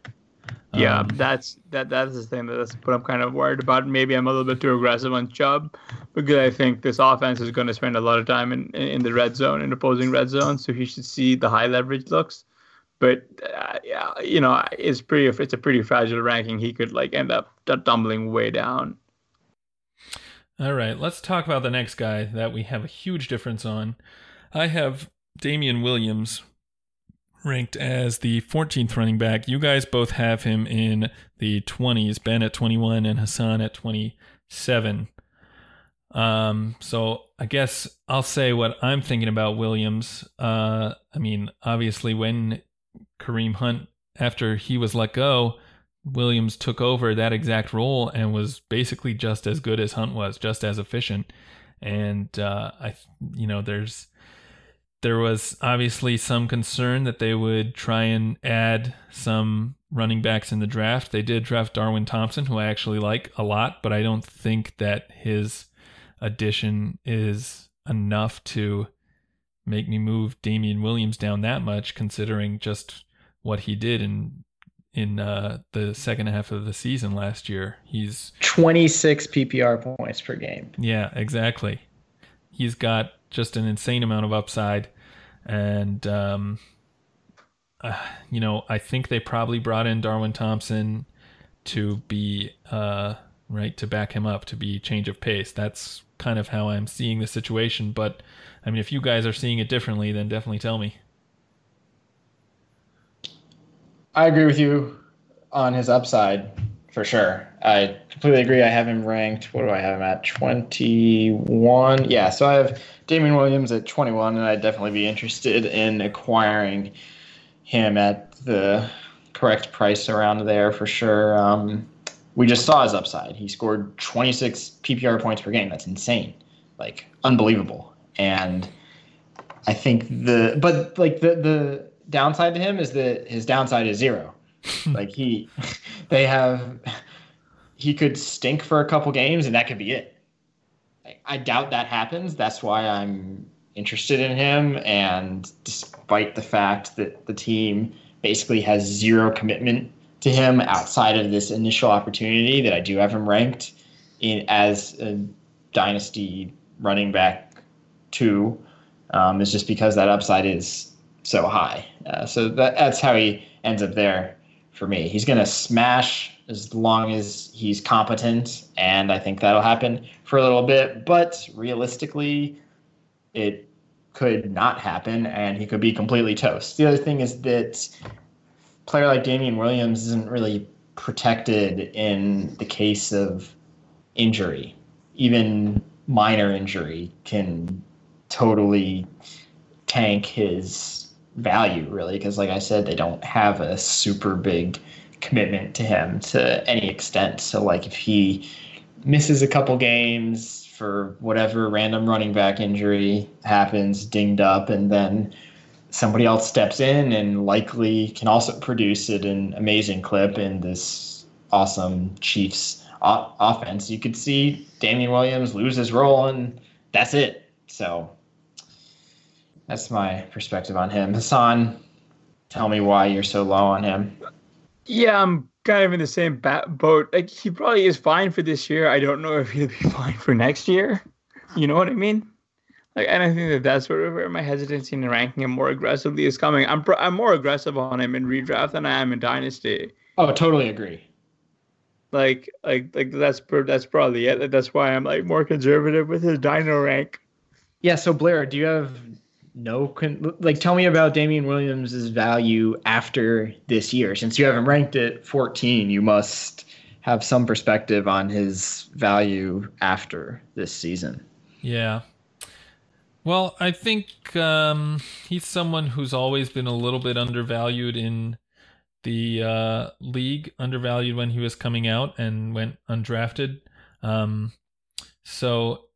Speaker 2: Yeah, um, that's that that's the thing that's what I'm kind of worried about. Maybe I'm a little bit too aggressive on Chubb because I think this offense is going to spend a lot of time in in the red zone in opposing red zone, so he should see the high leverage looks. But uh, yeah, you know, it's pretty. It's a pretty fragile ranking. He could like end up tumbling way down.
Speaker 1: All right, let's talk about the next guy that we have a huge difference on. I have Damien Williams ranked as the 14th running back. You guys both have him in the 20s, Ben at 21 and Hassan at 27. Um, so I guess I'll say what I'm thinking about Williams. Uh, I mean, obviously, when Kareem Hunt, after he was let go, Williams took over that exact role and was basically just as good as Hunt was, just as efficient. And uh, I, you know, there's there was obviously some concern that they would try and add some running backs in the draft. They did draft Darwin Thompson, who I actually like a lot, but I don't think that his addition is enough to make me move Damien Williams down that much, considering just what he did in in uh, the second half of the season last year. He's
Speaker 3: 26 PPR points per game.
Speaker 1: Yeah, exactly. He's got just an insane amount of upside, and um, uh, you know, I think they probably brought in Darwin Thompson to be uh, right to back him up to be change of pace. That's kind of how I'm seeing the situation. But I mean, if you guys are seeing it differently, then definitely tell me.
Speaker 3: I agree with you on his upside for sure. I completely agree. I have him ranked. What do I have him at? 21. Yeah, so I have Damien Williams at 21, and I'd definitely be interested in acquiring him at the correct price around there for sure. Um, we just saw his upside. He scored 26 PPR points per game. That's insane. Like, unbelievable. And I think the, but like the, the, downside to him is that his downside is zero. *laughs* like he, they have, he could stink for a couple games and that could be it. I doubt that happens. That's why I'm interested in him. And despite the fact that the team basically has zero commitment to him outside of this initial opportunity, that I do have him ranked in as a dynasty running back two, um, is just because that upside is so high. Uh, so that, that's how he ends up there for me. He's going to smash as long as he's competent, and I think that'll happen for a little bit. But realistically, it could not happen, and he could be completely toast. The other thing is that player like Damien Williams isn't really protected in the case of injury. Even minor injury can totally tank his value really because like i said they don't have a super big commitment to him to any extent. So like if he misses a couple games for whatever random running back injury happens dinged up and then somebody else steps in and likely can also produce an amazing clip in this awesome chiefs o- offense you could see damien williams lose his role and that's it. So that's my perspective on him. Hassan, tell me why you're so low on him.
Speaker 2: Yeah, I'm kind of in the same boat. Like he probably is fine for this year. I don't know if he'll be *laughs* fine for next year. You know what I mean? Like, and I think that that's sort of where my hesitancy in ranking him more aggressively is coming. I'm pro- I'm more aggressive on him in redraft than I am in dynasty.
Speaker 3: Oh, totally agree.
Speaker 2: Like, like, like that's that's probably it. That's why I'm like more conservative with his dino rank.
Speaker 3: Yeah. So Blair, do you have no con- like tell me about Damien Williams' value after this year. Since you have him ranked at 14 you must have some perspective on his value after this season.
Speaker 1: Yeah. Well I think um, he's someone who's always been a little bit undervalued in the uh, league undervalued when he was coming out and went undrafted. Um, so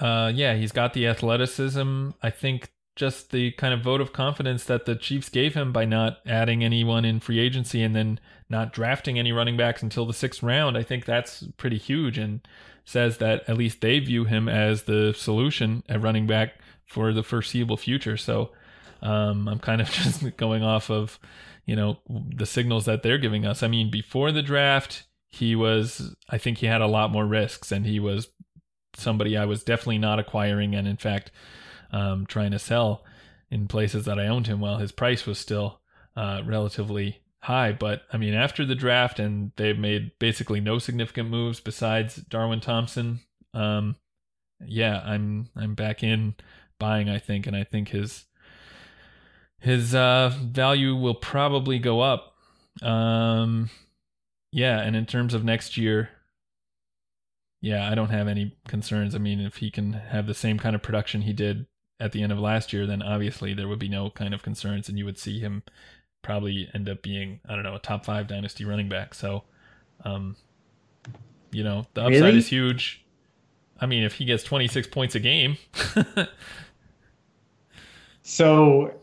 Speaker 1: uh, yeah, he's got the athleticism. I think just the kind of vote of confidence that the Chiefs gave him by not adding anyone in free agency and then not drafting any running backs until the sixth round. I think that's pretty huge and says that at least they view him as the solution at running back for the foreseeable future. So um, I'm kind of *laughs* just going off of, you know, the signals that they're giving us. I mean, before the draft, he was, I think he had a lot more risks and he was somebody I was definitely not acquiring and in fact um, trying to sell. in places that I owned him while his price was still uh, relatively high. But I mean, after the draft, and they've made basically no significant moves besides Darwin Thompson. Um, yeah, I'm I'm back in buying. I think, and I think his his uh, value will probably go up. Um, yeah, and in terms of next year, yeah, I don't have any concerns. I mean, if he can have the same kind of production he did at the end of last year, then obviously there would be no kind of concerns, and you would see him probably end up being I don't know a top five dynasty running back. So, um, you know, the upside
Speaker 3: Really?
Speaker 1: is huge. I mean, if he gets 26 points a game, *laughs*
Speaker 3: So,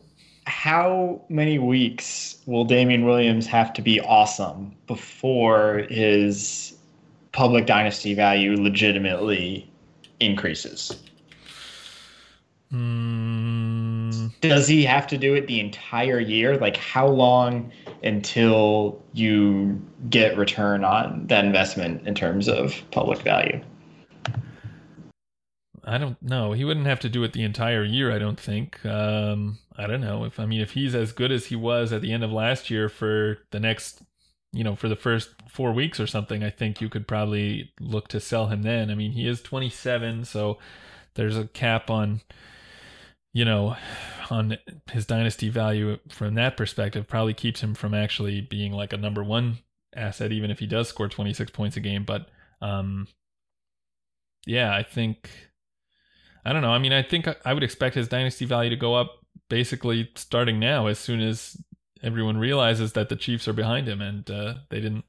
Speaker 3: how many weeks will Damien Williams have to be awesome before his public dynasty value legitimately increases?
Speaker 1: mm,
Speaker 3: Does he have to do it the entire year? Like, how long until you get return on that investment in terms of public value?
Speaker 1: I don't know. He wouldn't have to do it the entire year. I don't think. Um, I don't know if I mean if he's as good as he was at the end of last year for the next, you know, for the first four weeks or something. I think you could probably look to sell him then. I mean, he is 27, so there's a cap on, you know, on his dynasty value from that perspective. Probably keeps him from actually being like a number one asset, even if he does score 26 points a game. But um, yeah, I think. I don't know. I mean, I think I- I would expect his dynasty value to go up basically starting now, as soon as everyone realizes that the Chiefs are behind him, and uh, they didn't,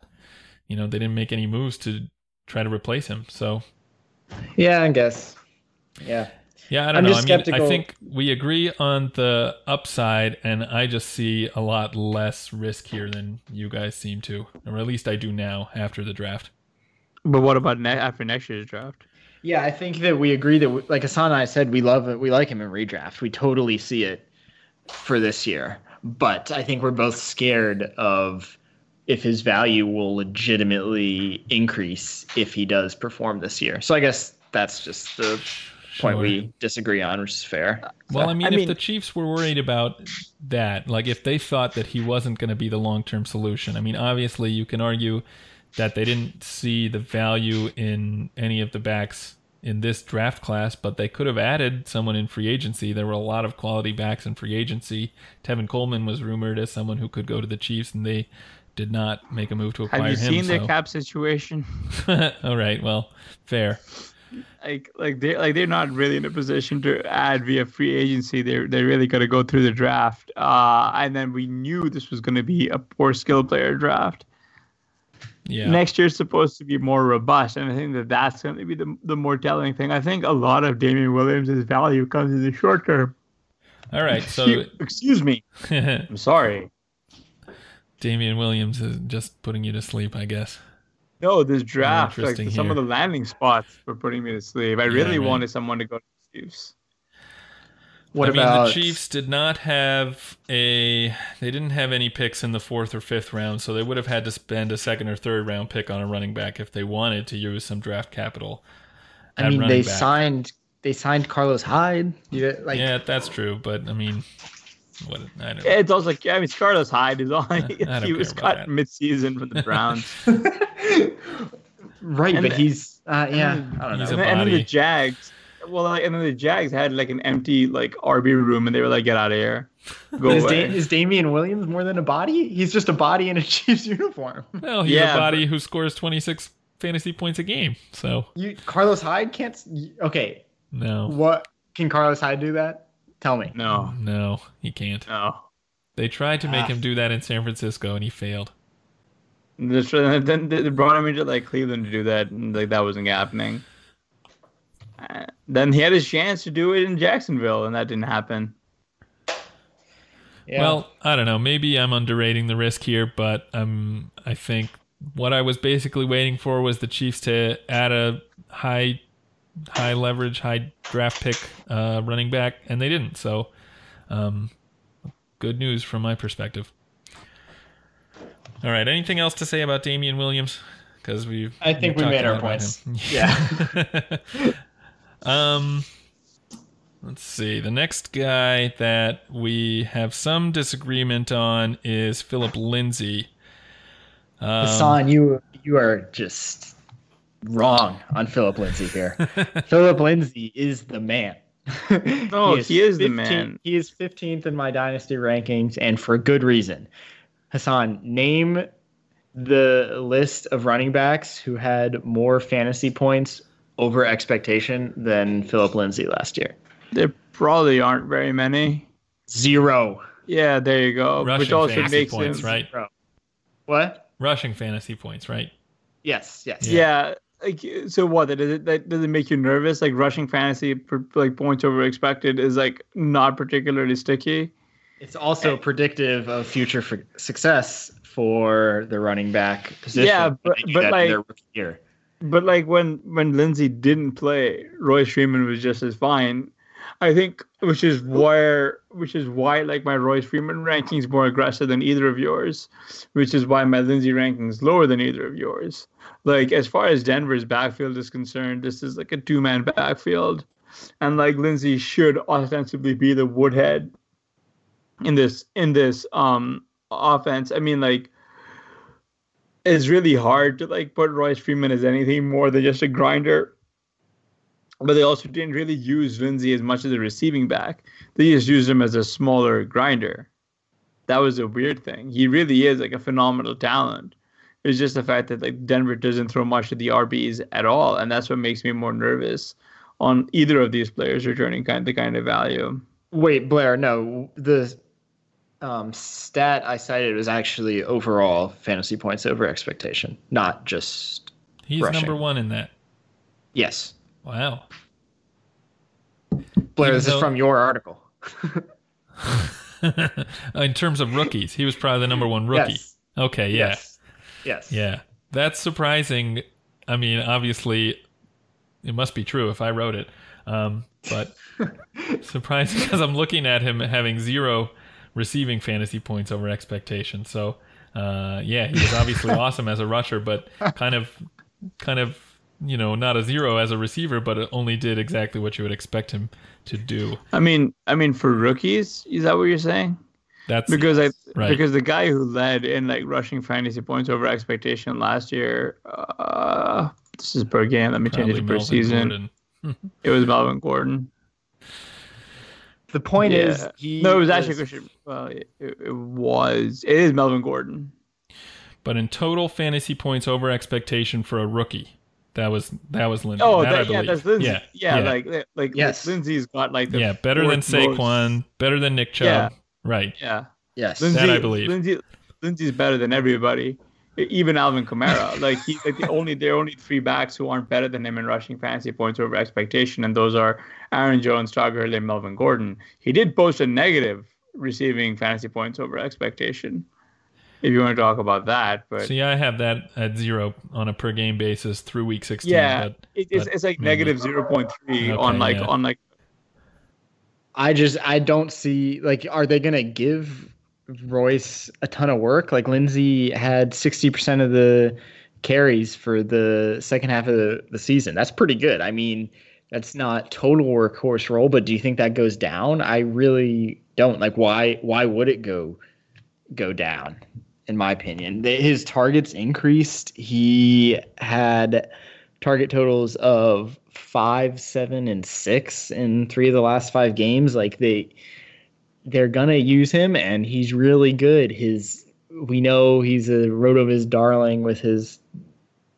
Speaker 1: you know, they didn't make any moves to try to replace him. So
Speaker 3: Yeah, I guess. Yeah.
Speaker 1: yeah, I don't
Speaker 3: I'm
Speaker 1: know. I
Speaker 3: just
Speaker 1: mean, I think we agree on the upside, and I just see a lot less risk here than you guys seem to, or at least I do now after the draft.
Speaker 2: But what about ne- after next year's draft?
Speaker 3: Yeah, I think that we agree that, we, like Hassan and I said, we love it. We like him in redraft. We totally see it for this year. But I think we're both scared of if his value will legitimately increase if he does perform this year. So I guess that's just the point
Speaker 1: Sure.
Speaker 3: we disagree on, which is fair.
Speaker 1: Well, I mean,
Speaker 3: I
Speaker 1: if
Speaker 3: mean-
Speaker 1: the Chiefs were worried about that, like if they thought that he wasn't going to be the long term solution, I mean, obviously you can argue that they didn't see the value in any of the backs in this draft class, but they could have added someone in free agency. There were a lot of quality backs in free agency. Tevin Coleman was rumored as someone who could go to the Chiefs, and they did not make a move to acquire him.
Speaker 2: Have you
Speaker 1: him.
Speaker 2: seen their
Speaker 1: so-
Speaker 2: cap situation? *laughs*
Speaker 1: All right, well, fair.
Speaker 2: Like, like they like they're not really in a position to add via free agency. They're they really got to go through the draft. Uh, and then we knew this was going to be a poor skill player draft.
Speaker 1: Yeah.
Speaker 2: Next year's supposed to be more robust, and I think that that's going to be the the more telling thing. I think a lot of Damien Williams' value comes in the short term.
Speaker 1: All right, so
Speaker 2: Excuse- me, *laughs* I'm sorry.
Speaker 1: Damien Williams is just putting you to sleep, I guess.
Speaker 2: No, this draft, like some of the landing spots were putting me to sleep. I really
Speaker 1: right.
Speaker 2: wanted someone to go to the Chiefs.
Speaker 3: What
Speaker 1: I mean, the Chiefs did not have a. They didn't have any picks in the fourth or fifth round, so they would have had to spend a second or third round pick on a running back if they wanted to use some draft capital.
Speaker 3: I mean, they
Speaker 1: back.
Speaker 3: signed they signed Carlos Hyde. You know, like
Speaker 1: yeah, that's true, but I mean, what? I don't.
Speaker 2: It's also, I mean, Carlos Hyde is on.
Speaker 1: I don't
Speaker 2: he was
Speaker 1: care about
Speaker 2: cut
Speaker 1: that.
Speaker 2: mid-season from the *laughs* Browns.
Speaker 3: right,
Speaker 2: And
Speaker 3: but
Speaker 2: the-
Speaker 3: he's uh, yeah, I don't
Speaker 1: He's
Speaker 3: know.
Speaker 1: a
Speaker 2: and, then, and then the
Speaker 1: body.
Speaker 2: Jags, well, like, and then the Jags had like an empty like RB room, and they were like, "Get out of here, go
Speaker 3: Is,
Speaker 2: away."
Speaker 3: da- is Damien Williams more than a body? He's just a body in a *laughs* Chiefs uniform.
Speaker 1: well, he's
Speaker 2: yeah,
Speaker 1: a body who scores twenty six fantasy points a game, so
Speaker 3: You Carlos Hyde can't. Okay,
Speaker 1: no,
Speaker 3: what can Carlos Hyde do that? Tell me.
Speaker 2: no,
Speaker 1: no, he can't.
Speaker 2: no.
Speaker 1: They tried to make
Speaker 3: Ah.
Speaker 1: him do that in San Francisco, and he failed.
Speaker 2: And this- and Then they brought him into like Cleveland to do that, and like that wasn't happening. Uh, then he had his chance to do it in Jacksonville, and that didn't happen.
Speaker 3: Yeah.
Speaker 1: Well, I don't know. Maybe I'm underrating the risk here, but um, I think what I was basically waiting for was the Chiefs to add a high, high leverage, high draft pick uh, running back, and they didn't. So, um, good news from my perspective. All right. Anything else to say about Damien Williams? Because we
Speaker 3: I think we
Speaker 1: talked
Speaker 3: made our
Speaker 1: lot
Speaker 3: points. Yeah. *laughs* *laughs*
Speaker 1: um. Let's see. The next guy that we have some disagreement on is Philip Lindsay.
Speaker 3: Um, Hassan, you you are just wrong on Philip Lindsay here. *laughs* Philip Lindsay is the man. *laughs*
Speaker 2: oh, he is, he is the man.
Speaker 3: He is 15th in my dynasty rankings, and for good reason. Hassan, name the list of running backs who had more fantasy points over expectation than Philip Lindsay last year.
Speaker 2: There probably aren't very many.
Speaker 3: Zero.
Speaker 2: Yeah, there you go.
Speaker 1: Rushing Which also makes points, right?
Speaker 3: What?
Speaker 1: Rushing fantasy points, right?
Speaker 3: Yes, yes.
Speaker 2: Yeah. yeah. Like, so what? Does it that, does it make you nervous? Like rushing fantasy for like points over expected is like not particularly sticky.
Speaker 3: It's also and, predictive of future success for the running back position.
Speaker 2: Yeah, but but like year. But like when when Lindsay didn't play, Royce Freeman was just as fine. I think which is where which is why like my Royce Freeman ranking is more aggressive than either of yours, which is why my Lindsay ranking is lower than either of yours. Like as far as Denver's backfield is concerned, this is like a two man backfield. And like Lindsay should ostensibly be the woodhead in this in this um offense. I mean like it's really hard to like put Royce Freeman as anything more than just a grinder but they also didn't really use Lindsay as much as a receiving back. They just used him as a smaller grinder. That was a weird thing. He really is like a phenomenal talent. It's just the fact that like Denver doesn't throw much to the RBs at all, and that's what makes me more nervous on either of these players returning kind of the kind of value.
Speaker 3: Wait, Blair, no, the um, stat I cited was actually overall fantasy points over expectation, not just.
Speaker 1: He's rushing. number one in that.
Speaker 3: Yes.
Speaker 1: Wow.
Speaker 3: Blair, Even this though... is from your article. *laughs*
Speaker 1: in terms of rookies, he was probably the number one rookie. Yes. Okay, yeah.
Speaker 3: Yes. yes.
Speaker 1: Yeah. That's surprising. I mean, obviously, it must be true if I wrote it. Um, but *laughs* surprising because I'm looking at him having zero receiving fantasy points over expectation. So, uh, yeah, he was obviously *laughs* awesome as a rusher, but kind of, kind of you know, not a zero as a receiver, but only did exactly what you would expect him to do.
Speaker 2: I mean, I mean, for rookies, is that what you're saying?
Speaker 1: That's
Speaker 2: because I right. because the guy who led in like rushing fantasy points over expectation last year. Uh, this is per game. Let me Probably change it to per season. *laughs* it was Melvin Gordon.
Speaker 3: The point yeah. is,
Speaker 2: no, it was actually was, well, it, it was it is Melvin Gordon.
Speaker 1: But in total fantasy points over expectation for a rookie, that was that was Lindsay.
Speaker 2: Oh,
Speaker 1: that,
Speaker 2: that yeah, that's Lindsay. Yeah, yeah, yeah. like like yes. Lindsay's got like the
Speaker 1: yeah, better than Saquon, most... better than Nick Chubb.
Speaker 2: Yeah.
Speaker 1: Right.
Speaker 2: Yeah.
Speaker 3: Yes.
Speaker 1: Lindsay, that I believe.
Speaker 2: Lindsay, Lindsay's better than everybody, even Alvin Kamara. like he's like the only there are only three backs who aren't better than him in rushing fantasy points over expectation, and those are Aaron Jones, Todd Gurley, and Melvin Gordon. He did post a negative receiving fantasy points over expectation if you want to talk about that. But
Speaker 1: see, I have that at zero on a per game basis through week sixteen.
Speaker 2: Yeah,
Speaker 1: but,
Speaker 2: it's, but it's like negative zero point three okay, on like yeah. on like.
Speaker 3: I just I don't see like are they gonna give Royce a ton of work? Like Lindsay had sixty percent of the carries for the second half of the, the season. That's pretty good. I mean, that's not total workhorse role, but do you think that goes down? I really don't. Like why why would it go go down? in my opinion. His targets increased. He had target totals of five, seven, and six in three of the last five games. Like they they're gonna use him and he's really good. His we know he's a RotoViz darling with his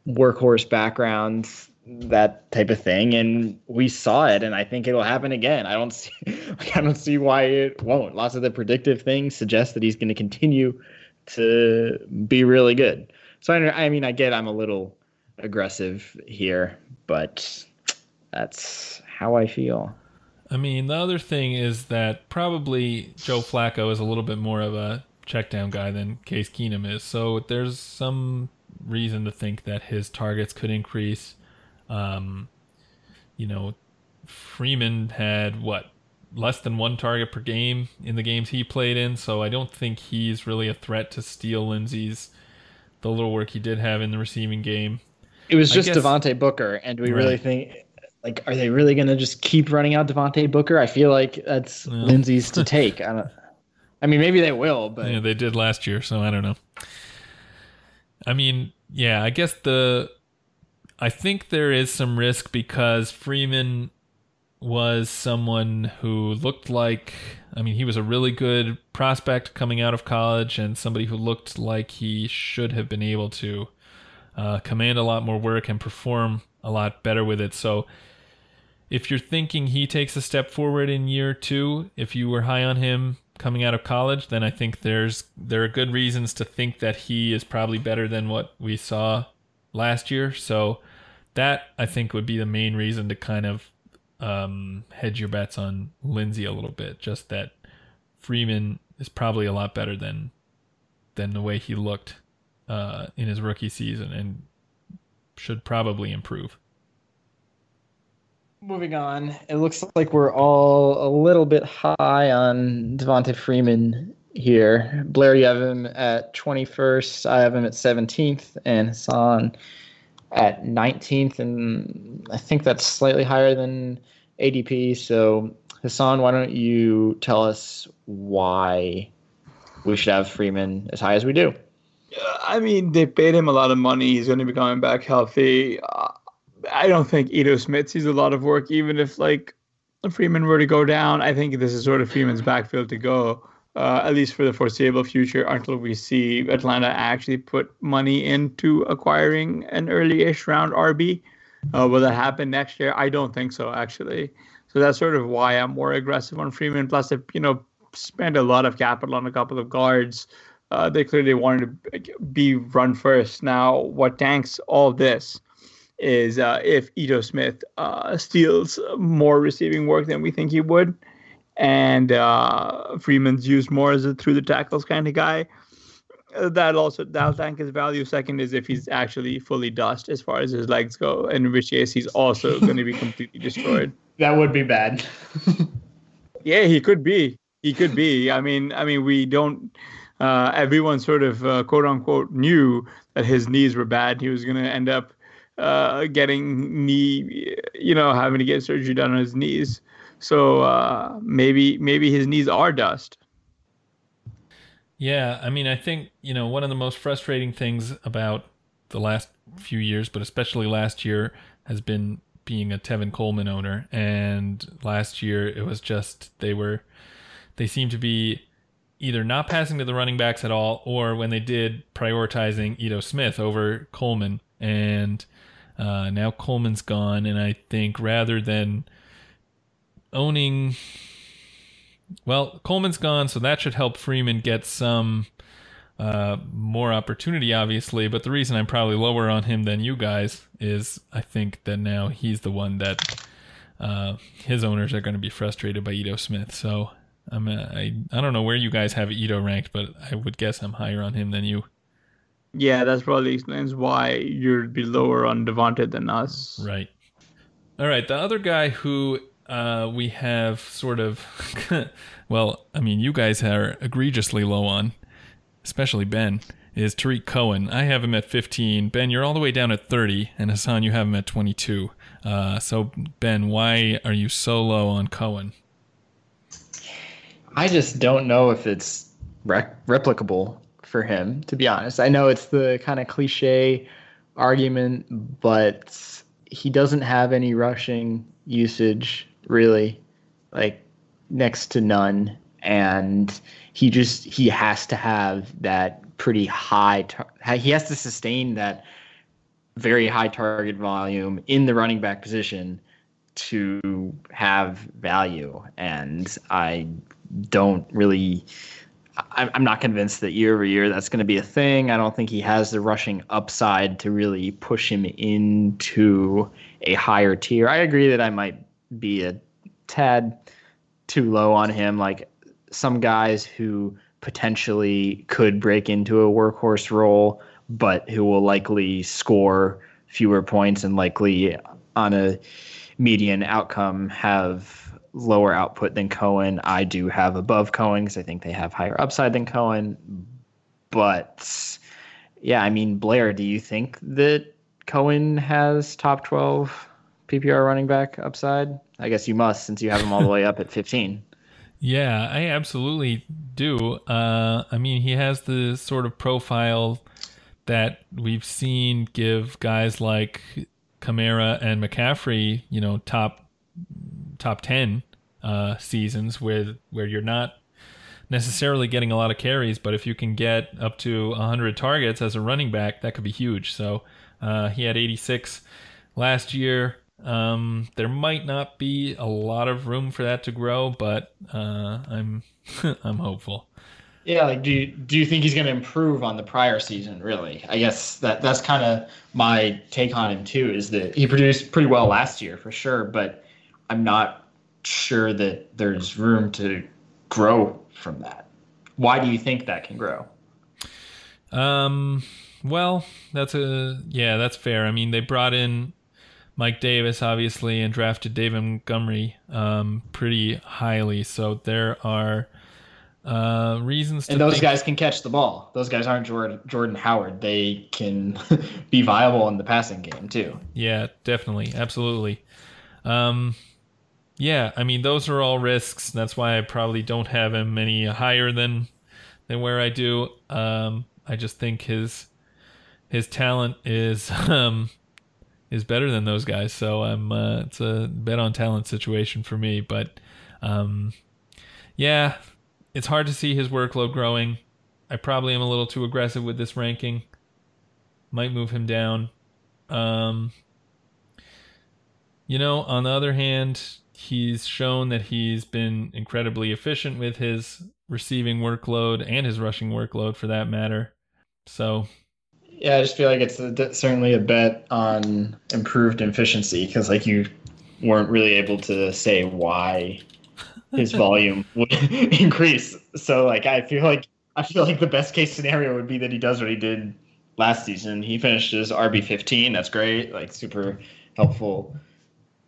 Speaker 3: workhorse background, that type of thing, and we saw it, and I think it'll happen again. I don't *laughs* see, I don't see why it won't. Lots of the predictive things suggest that he's going to continue to be really good. So I, I mean, I get I'm a little aggressive here, but that's how I feel.
Speaker 1: I mean, the other thing is that probably Joe Flacco is a little bit more of a check down guy than Case Keenum is. So there's some reason to think that his targets could increase. Um, you know, Freeman had what less than one target per game in the games he played in, so I don't think he's really a threat to steal Lindsay's the little work he did have in the receiving game.
Speaker 3: It was just Devontae Booker, and we right. really think like, are they really going to just keep running out Devontae Booker? I feel like that's
Speaker 1: Yeah.
Speaker 3: Lindsay's to *laughs* take. I don't. I mean, maybe they will, but
Speaker 1: yeah, they did last year, so I don't know. I mean, yeah, I guess the I think there is some risk because Freeman was someone who looked like I mean, he was a really good prospect coming out of college and somebody who looked like he should have been able to uh, command a lot more work and perform a lot better with it. So if you're thinking he takes a step forward in year two, if you were high on him coming out of college, then I think there's there are good reasons to think that he is probably better than what we saw last year. So that I think would be the main reason to kind of um, hedge your bets on Lindsay a little bit. Just that Freeman is probably a lot better than than the way he looked uh, in his rookie season and should probably improve.
Speaker 3: Moving on, it looks like we're all a little bit high on Devonta Freeman here. Blair, you have him at 21st. I have him at 17th, and Hassan at 19th. And I think that's slightly higher than ADP. So, Hassan, why don't you tell us why we should have Freeman as high as we do?
Speaker 2: I mean, they paid him a lot of money. He's going to be coming back healthy. Uh, I don't think Ito Smith sees a lot of work, even if like Freeman were to go down. I think this is sort of Freeman's backfield to go, uh, at least for the foreseeable future, until we see Atlanta actually put money into acquiring an early-ish round RB. Uh, will that happen next year? I don't think so, actually. So that's sort of why I'm more aggressive on Freeman. Plus, they you know spend a lot of capital on a couple of guards. Uh, they clearly wanted to be run first. Now, what tanks all this is uh, if Ito Smith uh, steals more receiving work than we think he would, and uh, Freeman's used more as a through the tackles kind of guy. That also that'll tank his value. Second is if he's actually fully dust as far as his legs go, in which case he's also *laughs* going to be completely destroyed.
Speaker 3: That would be bad. *laughs*
Speaker 2: Yeah, he could be. He could be. I mean, I mean, we don't. Uh, everyone sort of uh, quote unquote knew that his knees were bad. He was going to end up uh, getting knee, you know, having to get surgery done on his knees. So uh, maybe maybe his knees are dust.
Speaker 1: Yeah, I mean, I think, you know, one of the most frustrating things about the last few years, but especially last year, has been being a Tevin Coleman owner. And last year, it was just they were, they seemed to be either not passing to the running backs at all, or when they did, prioritizing Ito Smith over Coleman. And uh, now Coleman's gone. And I think rather than owning well, Coleman's gone, so that should help Freeman get some uh, more opportunity, obviously. But the reason I'm probably lower on him than you guys is I think that now he's the one that uh, his owners are going to be frustrated by Ito Smith. So I'm uh, I I don't know where you guys have Ito ranked, but I would guess I'm higher on him than you.
Speaker 2: Yeah, that's probably explains why you'd be lower on Devonta than us.
Speaker 1: Right. All right. The other guy who uh, we have sort of, *laughs* well, I mean, you guys are egregiously low on, especially Ben, is Tarik Cohen. I have him at 15. Ben, you're all the way down at 30, and Hassan, you have him at 22. Uh, so, Ben, why are you so low on Cohen?
Speaker 3: I just don't know if it's rec- replicable for him, to be honest. I know it's the kind of cliche argument, but he doesn't have any rushing usage, really, like next to none. And he just, he has to have that pretty high, tar- he has to sustain that very high target volume in the running back position to have value. And I don't really I'm not convinced that year over year that's going to be a thing. I don't think he has the rushing upside to really push him into a higher tier. I agree that I might be a tad too low on him. Like some guys who potentially could break into a workhorse role, but who will likely score fewer points and likely on a median outcome have lower output than Cohen. I do have above Cohen because I think they have higher upside than Cohen. But yeah, I mean, Blair, do you think that Cohen has top 12 PPR running back upside? I guess you must since you have him all the way up at *laughs* 15.
Speaker 1: Yeah, I absolutely do. Uh, I mean, he has the sort of profile that we've seen give guys like Kamara and McCaffrey, you know, top top ten uh, seasons with where you're not necessarily getting a lot of carries, but if you can get up to 100 targets as a running back, that could be huge. So uh, he had 86 last year. Um, there might not be a lot of room for that to grow, but uh, I'm *laughs* I'm hopeful.
Speaker 3: Yeah, like do you, do you think he's going to improve on the prior season? Really, I guess that that's kind of my take on him too. Is that he produced pretty well last year for sure, but I'm not sure that there's room to grow from that. Why do you think that can grow?
Speaker 1: Um, well, that's a yeah, that's fair. I mean, they brought in Mike Davis, obviously, and drafted David Montgomery um, pretty highly. So there are uh, reasons.
Speaker 3: and those think- guys can catch the ball. Those guys aren't Jordan, Jordan Howard. They can *laughs* be viable in the passing game too.
Speaker 1: Yeah, definitely, absolutely. Um, yeah, I mean those are all risks. That's why I probably don't have him any higher than than where I do. Um, I just think his his talent is *laughs* um, is better than those guys. So I'm uh, it's a bet on talent situation for me. But um, yeah, it's hard to see his workload growing. I probably am a little too aggressive with this ranking. Might move him down. Um, you know, on the other hand, he's shown that he's been incredibly efficient with his receiving workload and his rushing workload for that matter. So
Speaker 3: yeah, I just feel like it's a, certainly a bet on improved efficiency because, like, you weren't really able to say why his *laughs* volume would *laughs* increase. So, like, I feel like I feel like the best case scenario would be that he does what he did last season. He finishes RB fifteen. That's great. Like, super helpful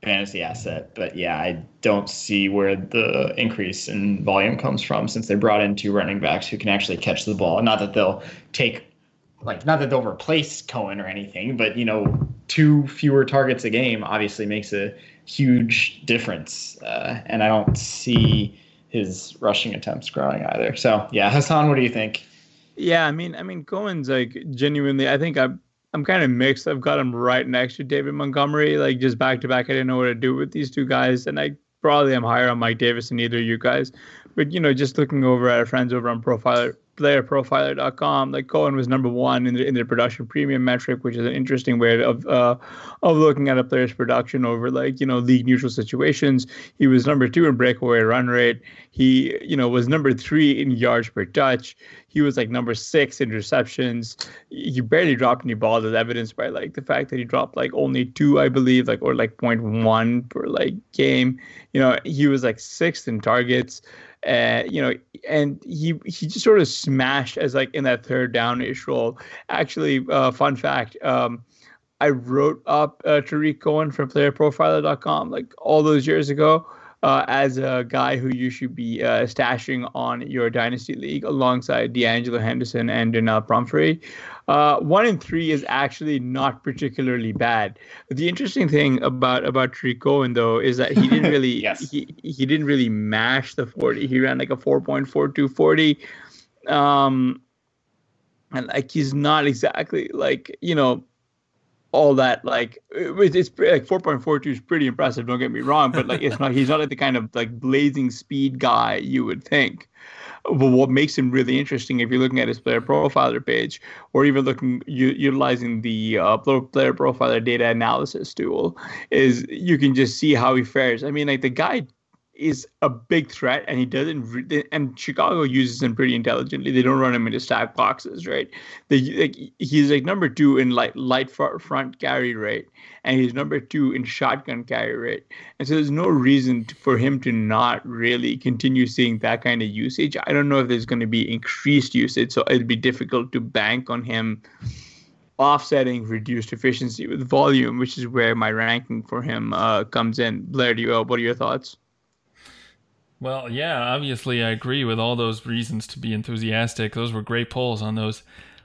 Speaker 3: fantasy asset. But yeah, I don't see where the increase in volume comes from since they brought in two running backs who can actually catch the ball. Not that they'll take like not that they'll replace Cohen or anything, but you know, two fewer targets a game obviously makes a huge difference, uh, and I don't see his rushing attempts growing either. So yeah, Hassan, what do you think?
Speaker 2: Yeah, I mean, I mean, Cohen's like genuinely. I think I'm I'm kind of mixed. I've got him right next to David Montgomery, like just back to back. I didn't know what to do with these two guys, and I probably am higher on Mike Davis than either of you guys. But you know, just looking over at our friends over on Profiler playerprofiler.com, like Cohen was number one in the in the production premium metric, which is an interesting way of uh, of looking at a player's production over like you know league neutral situations. He was number two in breakaway run rate. He you know was number three in yards per touch. He was like number six in receptions. He barely dropped any balls, as evidenced by like the fact that he dropped like only two, I believe, like or like 0.1 per like game. You know, he was like sixth in targets. Uh, you know, and he he just sort of smashed as like in that third down-ish role. Actually, uh, fun fact. Um, I wrote up uh, Tarik Cohen from PlayerProfiler.com like all those years ago uh, as a guy who you should be uh, stashing on your dynasty league alongside De'Angelo Henderson and Donnel Pumphrey. Uh, one in three is actually not particularly bad. The interesting thing about about Tarik Cohen though is that he didn't *laughs* really yes. he, he didn't really mash the 40. He ran like a 4.4240. Um, and like he's not exactly like you know all that like it's, it's like 4.42 is pretty impressive don't get me wrong but like it's not he's not like the kind of like blazing speed guy you would think. But what makes him really interesting if you're looking at his player profiler page or even looking u- utilizing the uh, player profiler data analysis tool is you can just see how he fares. I mean like the guy is a big threat, and he doesn't. Re- and Chicago uses him pretty intelligently. They don't run him into stack boxes, right? They like he's like number two in like light front carry rate, and he's number two in shotgun carry rate. And so there's no reason for him to not really continue seeing that kind of usage. I don't know if there's going to be increased usage, so it'd be difficult to bank on him offsetting reduced efficiency with volume, which is where my ranking for him uh, comes in. Blair, do you, uh, what are your thoughts?
Speaker 1: Well, yeah, obviously I agree with all those reasons to be enthusiastic. Those were great polls on those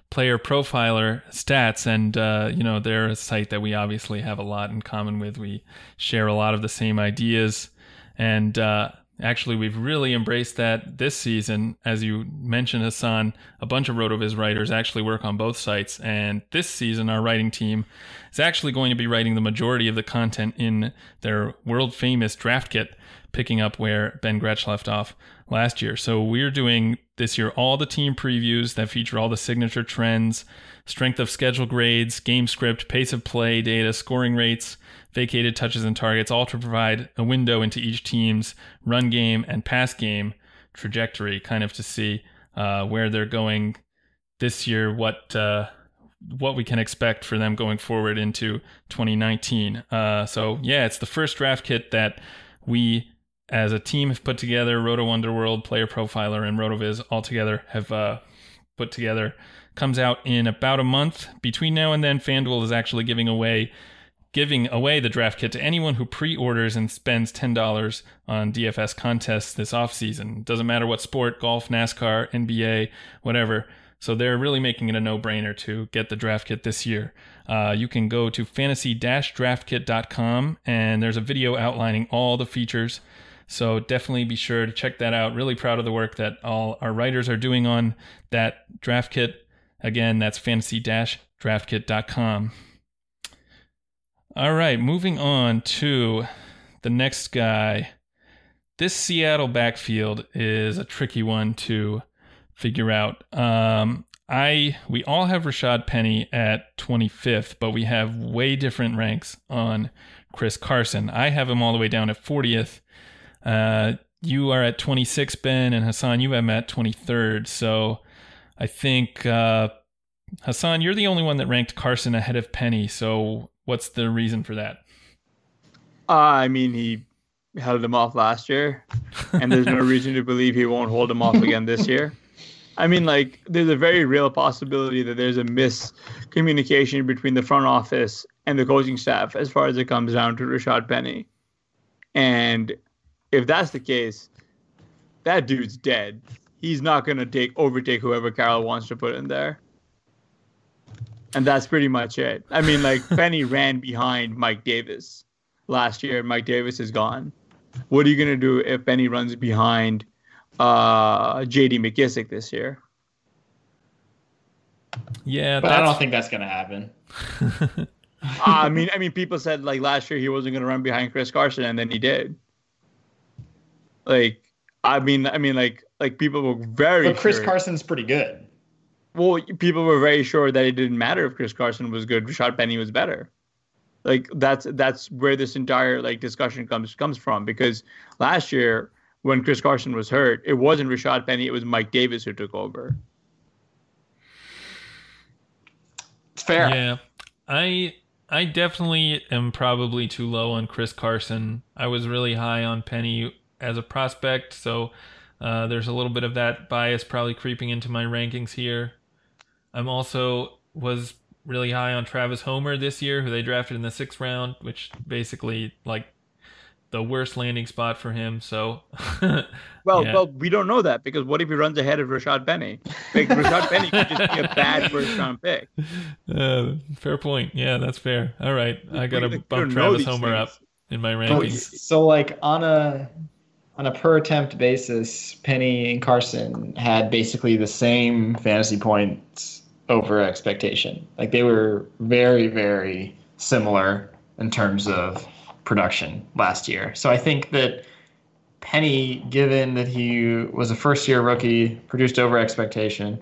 Speaker 1: Player Profiler stats, and uh, you know they're a site that we obviously have a lot in common with. We share a lot of the same ideas, and uh, actually we've really embraced that this season. As you mentioned, Hassan, a bunch of Rotoviz writers actually work on both sites, and this season our writing team is actually going to be writing the majority of the content in their world famous draft kit, picking up where Ben Gretch left off last year. So we're doing this year all the team previews that feature all the signature trends, strength of schedule grades, game script, pace of play data, scoring rates, vacated touches and targets, all to provide a window into each team's run game and pass game trajectory, kind of to see uh, where they're going this year, what uh, what we can expect for them going forward into 2019. Uh, so yeah, it's the first draft kit that we as a team have put together. Roto Underworld, Player Profiler, and RotoViz all together have uh, put together. Comes out in about a month. Between now and then, FanDuel is actually giving away giving away the draft kit to anyone who pre-orders and spends $10 on DFS contests this offseason. Doesn't matter what sport, golf, NASCAR, NBA, whatever. So they're really making it a no-brainer to get the draft kit this year. Uh, you can go to fantasy-draftkit.com and there's a video outlining all the features. So definitely be sure to check that out. Really proud of the work that all our writers are doing on that draft kit. Again, that's fantasy-draftkit.com. All right, moving on to the next guy. This Seattle backfield is a tricky one to figure out. Um, I we all have Rashad Penny at 25th, but we have way different ranks on Chris Carson. I have him all the way down at 40th. Uh, you are at 26, Ben, and Hassan, you have at 23rd. So I think uh, Hassan, you're the only one that ranked Carson ahead of Penny. So What's the reason for that?
Speaker 2: Uh, I mean, he held him off last year, and there's no reason to believe he won't hold him off again this year. I mean, like, there's a very real possibility that there's a miscommunication between the front office and the coaching staff as far as it comes down to Rashad Penny. And if that's the case, that dude's dead. He's not going to take overtake whoever Carroll wants to put in there and that's pretty much it. I mean, like *laughs* Penny ran behind Mike Davis last year. Mike Davis is gone. What are you gonna do if Penny runs behind uh, J.D. McKissic this year?
Speaker 1: Yeah,
Speaker 3: but I don't think that's gonna happen. *laughs*
Speaker 2: uh, I mean, I mean, people said like last year he wasn't gonna run behind Chris Carson, and then he did. Like, I mean, I mean, like, like people were very.
Speaker 3: But Chris
Speaker 2: sure.
Speaker 3: Carson's pretty good
Speaker 2: well, people were very sure that it didn't matter if Chris Carson was good. Rashad Penny was better. Like that's that's where this entire like discussion comes comes from because last year when Chris Carson was hurt, it wasn't Rashad Penny, it was Mike Davis who took over.
Speaker 3: It's fair.
Speaker 1: Yeah. I I definitely am probably too low on Chris Carson. I was really high on Penny as a prospect, so uh, there's a little bit of that bias probably creeping into my rankings here. I'm also was really high on Travis Homer this year, who they drafted in the sixth round, which basically like the worst landing spot for him. So, *laughs*
Speaker 2: well, yeah. well, we don't know that because what if he runs ahead of Rashad Penny? Like, Rashad Penny could just be a bad *laughs* first round pick.
Speaker 1: Uh, fair point. Yeah, that's fair. All right, I got to bump Travis Homer things. up in my rankings.
Speaker 3: So, like on a on a per attempt basis, Penny and Carson had basically the same fantasy points over expectation. Like they were very, very similar in terms of production last year. So I think that Penny, given that he was a first year rookie, produced over expectation,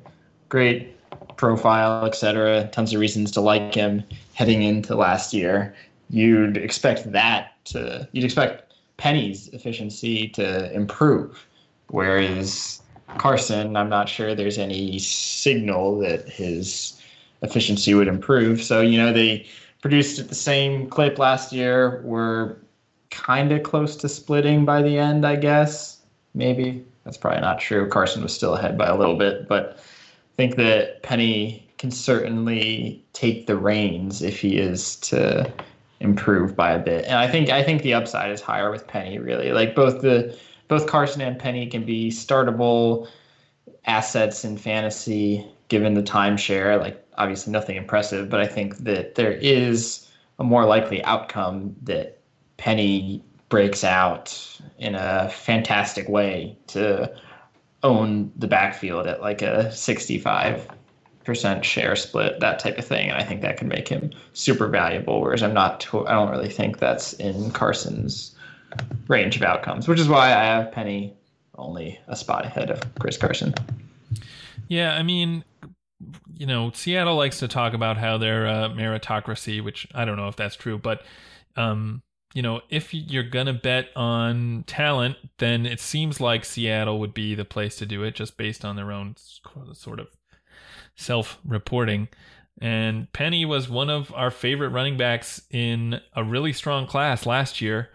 Speaker 3: great profile, etc., tons of reasons to like him heading into last year. You'd expect that to you'd expect Penny's efficiency to improve. Whereas Carson, I'm not sure there's any signal that his efficiency would improve. So, you know, they produced at the same clip last year, were kind of close to splitting by the end, I guess. Maybe. That's probably not true. Carson was still ahead by a little bit, but I think that Penny can certainly take the reins if he is to improve by a bit. And I think I think the upside is higher with Penny really. Like both the both Carson and Penny can be startable assets in fantasy given the timeshare. Like obviously nothing impressive, but I think that there is a more likely outcome that Penny breaks out in a fantastic way to own the backfield at like a 65 percent share split, that type of thing, and I think that could make him super valuable. Whereas I'm not, to- I don't really think that's in Carson's range of outcomes, which is why I have Penny only a spot ahead of Chris Carson.
Speaker 1: Yeah, I mean, you know, Seattle likes to talk about how they're meritocracy, which I don't know if that's true, but um, you know, if you're gonna bet on talent, then it seems like Seattle would be the place to do it, just based on their own sort of self-reporting. And Penny was one of our favorite running backs in a really strong class last year.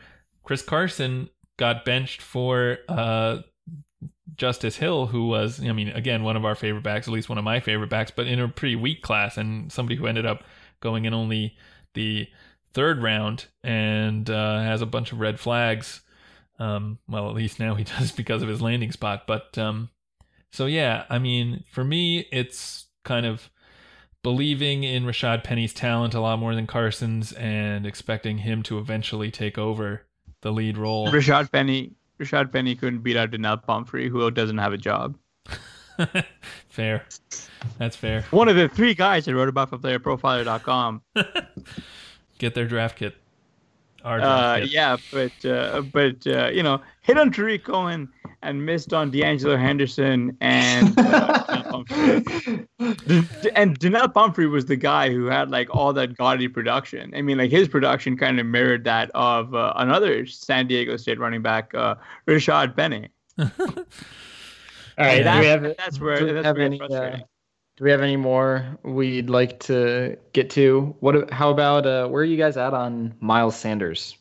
Speaker 1: Chris Carson got benched for uh, Justice Hill, who was, I mean, again, one of our favorite backs, at least one of my favorite backs, but in a pretty weak class, and somebody who ended up going in only the third round and uh, has a bunch of red flags. Um, well, at least now he *laughs* does because of his landing spot. But um, so, yeah, I mean, for me, it's kind of believing in Rashad Penny's talent a lot more than Carson's and expecting him to eventually take over the lead role.
Speaker 2: Rashad Penny Rashad Penny couldn't beat out Donnel Pumphrey, who doesn't have a job. *laughs*
Speaker 1: fair. That's fair.
Speaker 2: One of the three guys I wrote about for playerprofiler.com. *laughs*
Speaker 1: Get their draft kit.
Speaker 2: Our draft uh, kit. Yeah, but uh, but uh, you know, hit on Tarik Cohen and missed on De'Angelo Henderson and uh, and Donnel Pumphrey was the guy who had like all that gaudy production. I mean, like his production kind of mirrored that of uh, another San Diego State running back, uh, Rashad Penny. *laughs*
Speaker 3: all right, that's, have, that's where that's have where any, uh, do we have any more we'd like to get to? What? How about uh, where are you guys at on Miles Sanders?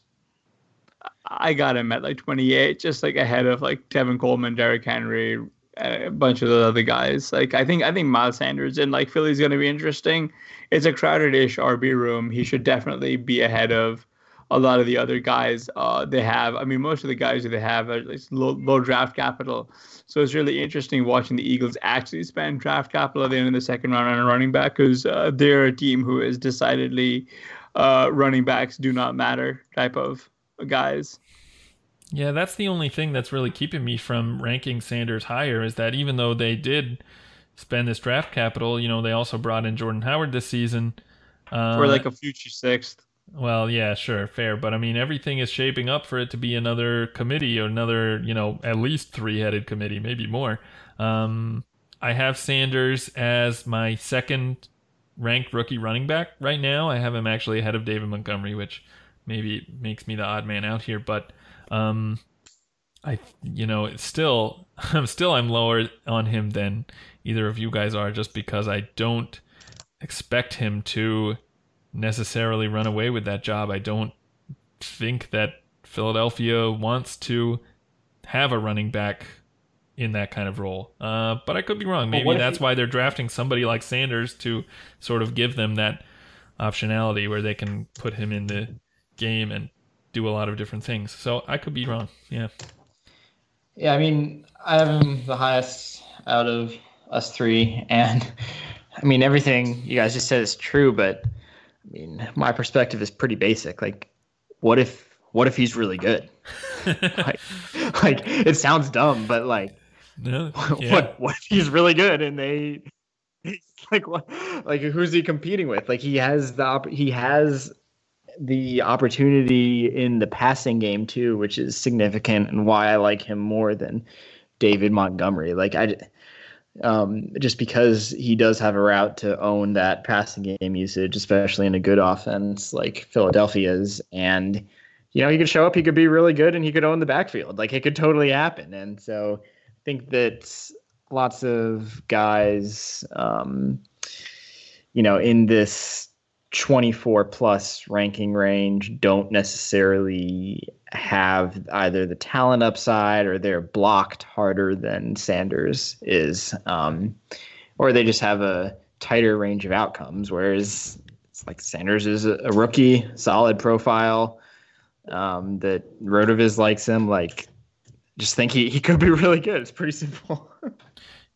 Speaker 2: I got him at like 28, just like ahead of like Tevin Coleman, Derrick Henry, a bunch of the other guys. Like I think I think Miles Sanders and like Philly's going to be interesting. It's a crowded-ish RB room. He should definitely be ahead of a lot of the other guys uh, they have. I mean, most of the guys that they have are like low, low draft capital. So it's really interesting watching the Eagles actually spend draft capital at the end of the second round on a running back because uh, they're a team who is decidedly uh, running backs do not matter type of guys.
Speaker 1: Yeah, that's the only thing that's really keeping me from ranking Sanders higher is that even though they did spend this draft capital, you know, they also brought in Jordan Howard this season.
Speaker 2: Uh, For like a future sixth.
Speaker 1: Well, yeah, sure, fair. But I mean, everything is shaping up for it to be another committee or another, you know, at least three headed committee, maybe more. Um, I have Sanders as my second ranked rookie running back right now. I have him actually ahead of David Montgomery, which maybe it makes me the odd man out here, but um, I you know it's still *laughs* I'm still I'm lower on him than either of you guys are, just because I don't expect him to necessarily run away with that job. I don't think that Philadelphia wants to have a running back in that kind of role. Uh, but I could be wrong. Maybe that's he... why they're drafting somebody like Sanders to sort of give them that optionality where they can put him in the game and do a lot of different things. So I could be wrong. Yeah.
Speaker 3: Yeah, I mean, I am the highest out of us three, and I mean everything you guys just said is true, but I mean my perspective is pretty basic. Like, what if what if he's really good? *laughs* like, like it sounds dumb, but like, no, *laughs* yeah. what what if he's really good and they *laughs* like what like who's he competing with? Like he has the op- he has the opportunity in the passing game too, which is significant and why I like him more than David Montgomery. Like I, um, just because he does have a route to own that passing game usage, especially in a good offense like Philadelphia's, and you know he could show up, he could be really good, and he could own the backfield. Like it could totally happen. And so I think that lots of guys, um, you know, in this 24 plus ranking range don't necessarily have either the talent upside or they're blocked harder than Sanders is, um, or they just have a tighter range of outcomes. Whereas it's like Sanders is a, a rookie, solid profile. Um, that Rotoviz likes him. Like, just think he, he could be *laughs* really good. It's pretty simple.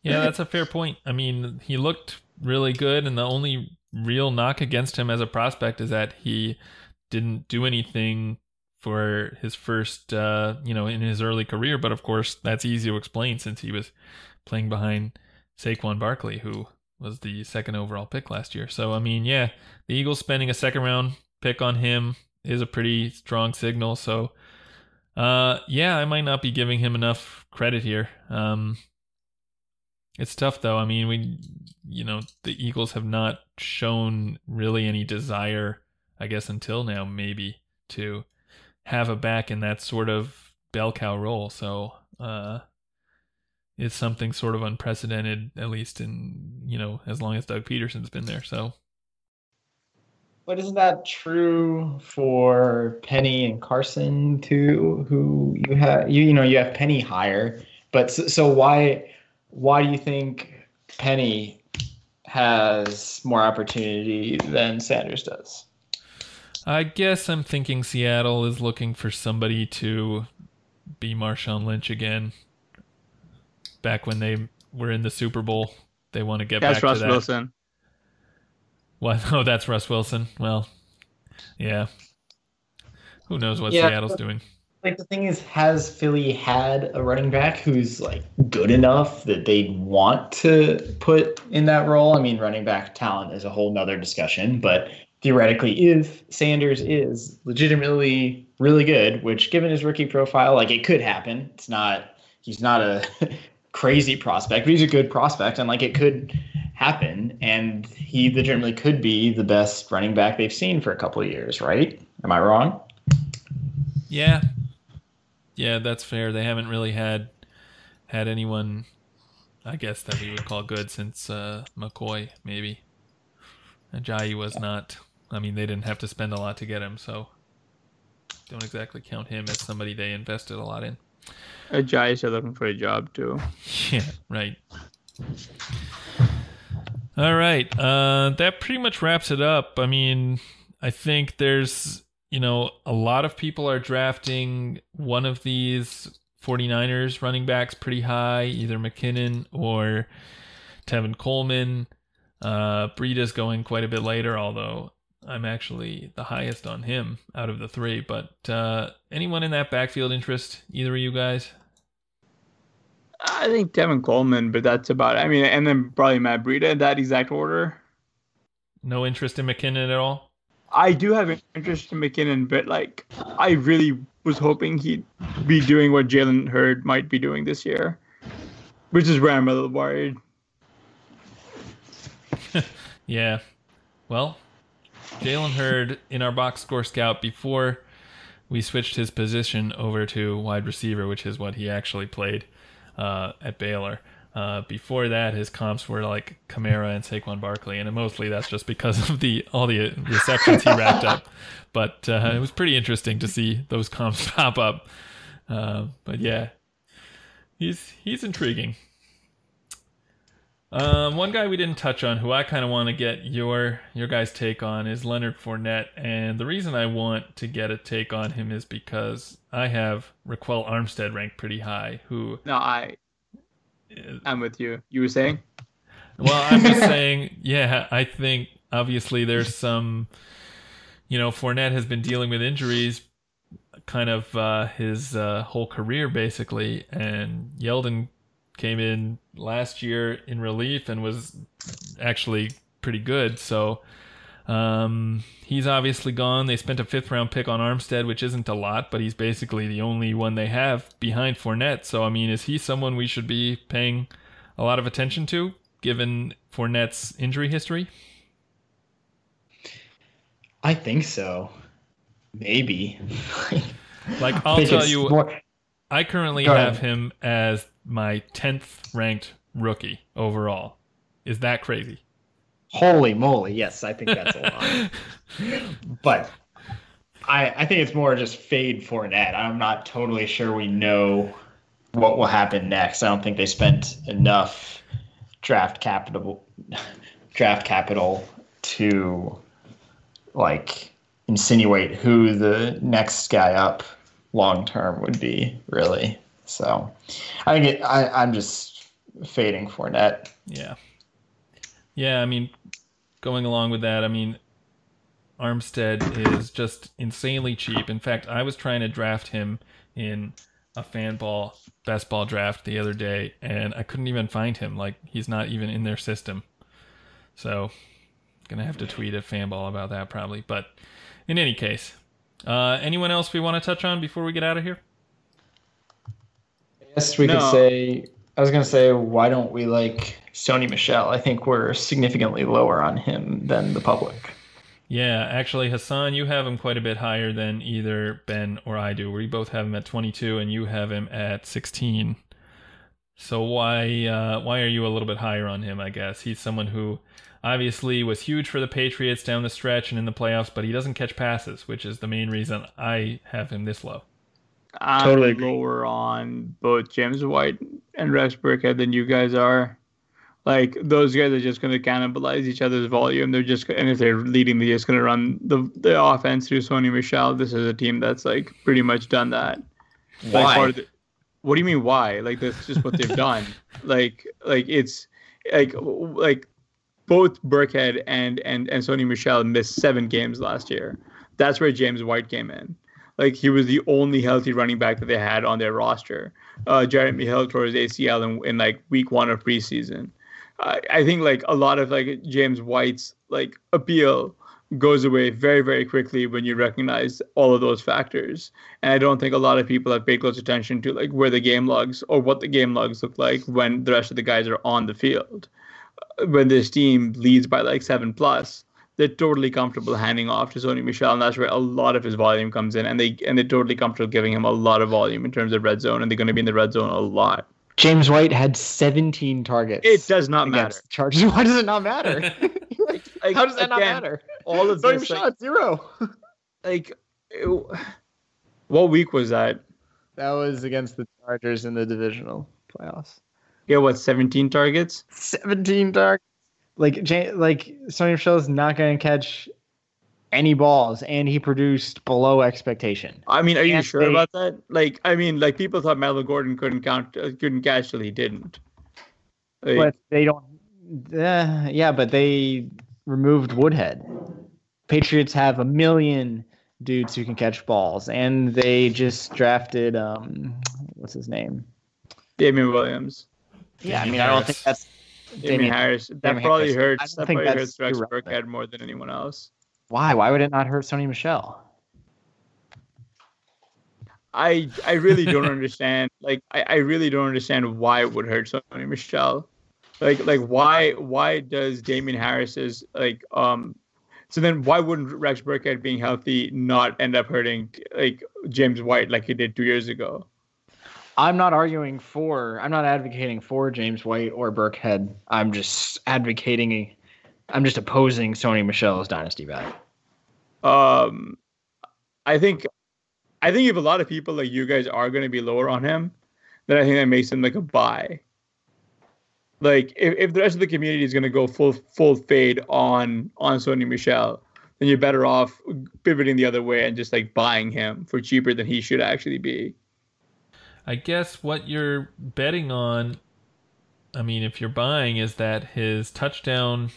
Speaker 1: Yeah, that's a fair point. I mean, he looked really good, and the only real knock against him as a prospect is that he didn't do anything for his first, uh, you know, in his early career. But of course, that's easy to explain since he was playing behind Saquon Barkley, who was the second overall pick last year. So, I mean, yeah, the Eagles spending a second round pick on him is a pretty strong signal. So, uh, yeah, I might not be giving him enough credit here. Um, it's tough though. I mean, we, you know, the Eagles have not shown really any desire, I guess, until now, maybe to have a back in that sort of bell cow role. So, uh, it's something sort of unprecedented, at least in, you know, as long as Doug Pederson's been there. So,
Speaker 3: but isn't that true for Penny and Carson too? Who you have, you, you know, you have Penny higher, but so, so why? Why do you think Penny has more opportunity than Sanders does?
Speaker 1: I guess I'm thinking Seattle is looking for somebody to be Marshawn Lynch again. Back when they were in the Super Bowl, they want to get
Speaker 2: that's
Speaker 1: back
Speaker 2: Russ
Speaker 1: to that.
Speaker 2: Wilson.
Speaker 1: What? *laughs* Oh, that's Russ Wilson. Well, yeah. Who knows what
Speaker 3: Yeah,
Speaker 1: Seattle's
Speaker 3: but-
Speaker 1: doing?
Speaker 3: Like the thing is, has Philly had a running back who's like good enough that they'd want to put in that role? I mean, running back talent is a whole nother discussion, but theoretically, if Sanders is legitimately really good, which given his rookie profile, like it could happen. It's not he's not a *laughs* crazy prospect, but he's a good prospect, and like it could happen, and he legitimately could be the best running back they've seen for a couple of years, right? Am I wrong?
Speaker 1: Yeah, yeah, that's fair. They haven't really had had anyone, I guess that we would call good since uh, McCoy, maybe. Ajayi was not. I mean, they didn't have to spend a lot to get him, so don't exactly count him as somebody they invested a lot in.
Speaker 2: Ajayi are looking for a job too. *laughs*
Speaker 1: Yeah, right. All right. Uh, that pretty much wraps it up. I mean, I think there's, you know, a lot of people are drafting one of these 49ers running backs pretty high, either McKinnon or Tevin Coleman. Uh, Breida's going quite a bit later, although I'm actually the highest on him out of the three. But uh, anyone in that backfield interest? Either of you guys?
Speaker 2: I think Tevin Coleman, but that's about. It. I mean, and then probably Matt Breida in that exact order.
Speaker 1: No interest in McKinnon at all?
Speaker 2: I do have an interest in McKinnon, but like I really was hoping he'd be doing what Jalen Hurd might be doing this year, which is where I'm a little worried. *laughs*
Speaker 1: Yeah. Well, Jalen Hurd in our box score scout before we switched his position over to wide receiver, which is what he actually played uh, at Baylor. Uh, before that, his comps were like Kamara and Saquon Barkley, and mostly that's just because of the all the receptions he racked up. But uh, it was pretty interesting to see those comps *laughs* pop up. Uh, but yeah, he's he's intriguing. Um, one guy we didn't touch on, who I kind of want to get your your guys' take on, is Leonard Fournette. And the reason I want to get a take on him is because I have Ryquell Armstead ranked pretty high. Who,
Speaker 2: No, I I'm with you. You were saying?
Speaker 1: well, I'm just *laughs* saying, yeah, I think obviously there's some, you know, Fournette has been dealing with injuries, kind of uh, his uh, whole career basically, and Yeldon came in last year in relief and was actually pretty good. So um, he's obviously gone. They spent a fifth round pick on Armstead, which isn't a lot, but he's basically the only one they have behind Fournette. So I mean, is he someone we should be paying a lot of attention to, given Fournette's injury history?
Speaker 3: I think so. Maybe. *laughs*
Speaker 1: Like I'll tell you,
Speaker 3: more-
Speaker 1: I currently have him as my tenth ranked rookie overall. Is that crazy?
Speaker 3: Holy moly! Yes, I think that's a lot. *laughs* but I I think it's more just fade Fournette. I'm not totally sure we know what will happen next. I don't think they spent enough draft capital *laughs* draft capital to like insinuate who the next guy up long term would be really. So I think it, I I'm just fading Fournette.
Speaker 1: Yeah. Yeah, I mean, going along with that, I mean, Armstead is just insanely cheap. In fact, I was trying to draft him in a Fanball best ball draft the other day, and I couldn't even find him. Like, he's not even in their system. So, gonna have to tweet at Fanball about that probably. But in any case, uh, anyone else we want to touch on before we get out of here?
Speaker 3: Yes, we
Speaker 2: No.
Speaker 3: could say. I was gonna say, why don't we like Sony Michel? I think we're significantly lower on him than the public.
Speaker 1: Yeah, actually, Hassan, you have him quite a bit higher than either Ben or I do. We both have him at 22, and you have him at 16. So why uh, why are you a little bit higher on him? I guess he's someone who obviously was huge for the Patriots down the stretch and in the playoffs, but he doesn't catch passes, which is the main reason I have him this low.
Speaker 2: I'm
Speaker 3: Totally agree.
Speaker 2: lower on both James White and Rex Burkhead than you guys are. Like those guys are just going to cannibalize each other's volume. They're just and if they're leading, they're just going to run the the offense through Sony Michel. This is a team that's like pretty much done that. Like,
Speaker 3: Why?
Speaker 2: of the- what do you mean why? Like that's just what they've done. *laughs* Like like it's like like both Burkhead and and and Sony Michel missed seven games last year. That's where James White came in. Like he was the only healthy running back that they had on their roster. Uh, Jeremy Hill tore his ACL in, in like week one of preseason. I I think like a lot of like James White's like appeal goes away very very quickly when you recognize all of those factors. And I don't think a lot of people have paid close attention to like where the game logs or what the game logs look like when the rest of the guys are on the field. Uh, When this team leads by like seven plus, they're totally comfortable handing off to Sony Michel, and that's where a lot of his volume comes in. And they and they're totally comfortable giving him a lot of volume in terms of red zone, and they're going to be in the red zone a lot.
Speaker 3: James White had 17 targets.
Speaker 2: It does not matter.
Speaker 3: against the Chargers. *laughs* Why does it not matter? *laughs*
Speaker 2: Like,
Speaker 3: How does that not matter?
Speaker 2: All of
Speaker 3: Sony
Speaker 2: this,
Speaker 3: Michel
Speaker 2: like,
Speaker 3: zero.
Speaker 2: like, it- what week was that?
Speaker 3: That was against the Chargers in the divisional playoffs.
Speaker 2: Yeah, what, 17 targets?
Speaker 3: 17 targets. Like like Sony Michel is not going to catch any balls, and he produced below expectation.
Speaker 2: I mean, are you
Speaker 3: Can't
Speaker 2: sure
Speaker 3: they-
Speaker 2: about that? Like, I mean, like people thought Melvin Gordon couldn't count, uh, couldn't catch till he didn't. Like,
Speaker 3: But they don't. Uh, yeah, but they removed Woodhead. Patriots have a million dudes who can catch balls, and they just drafted um, what's his name?
Speaker 2: Damien Williams,
Speaker 3: Yeah, I
Speaker 1: Damien
Speaker 3: mean, I don't think that's
Speaker 2: Damien, Harris. That
Speaker 3: Damien
Speaker 2: probably
Speaker 3: Harris.
Speaker 2: Hurts. That probably hurts Rex. Burkhead more than anyone else.
Speaker 3: why. Why would it not hurt Sony Michel?
Speaker 2: I I really don't *laughs* understand. Like I, I really don't understand why it would hurt Sony Michel. Like like why why does Damien Harris's like um so then why wouldn't Rex Burkhead being healthy not end up hurting like James White like he did two years ago?
Speaker 3: I'm not arguing for. I'm not advocating for James White or Burkhead. I'm just advocating. I'm just opposing Sony Michel's dynasty value.
Speaker 2: Um I think I think if a lot of people like you guys are gonna be lower on him, then I think that makes him like a buy. Like if, if the rest of the community is gonna go full full fade on on Sony Michel, then you're better off pivoting the other way and just like buying him for cheaper than he should actually be.
Speaker 1: I guess what you're betting on, I mean, if you're buying, is that his touchdown,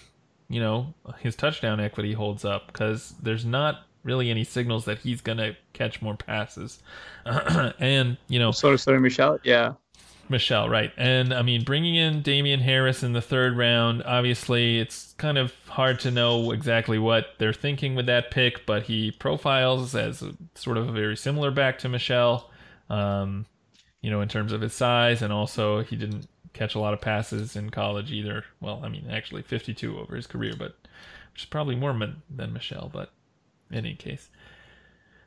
Speaker 1: you know, his touchdown equity holds up because there's not really any signals that he's going to catch more passes. *clears throat* and, you know,
Speaker 2: So Sony Michel, yeah.
Speaker 1: Michel, right. And I mean, bringing in Damien Harris in the third round, obviously, it's kind of hard to know exactly what they're thinking with that pick, but he profiles as a, sort of a very similar back to Michel, um, you know, in terms of his size, and also he didn't catch a lot of passes in college either. Well, I mean, actually, 52 over his career, but which is probably more than than Michel, but in any case.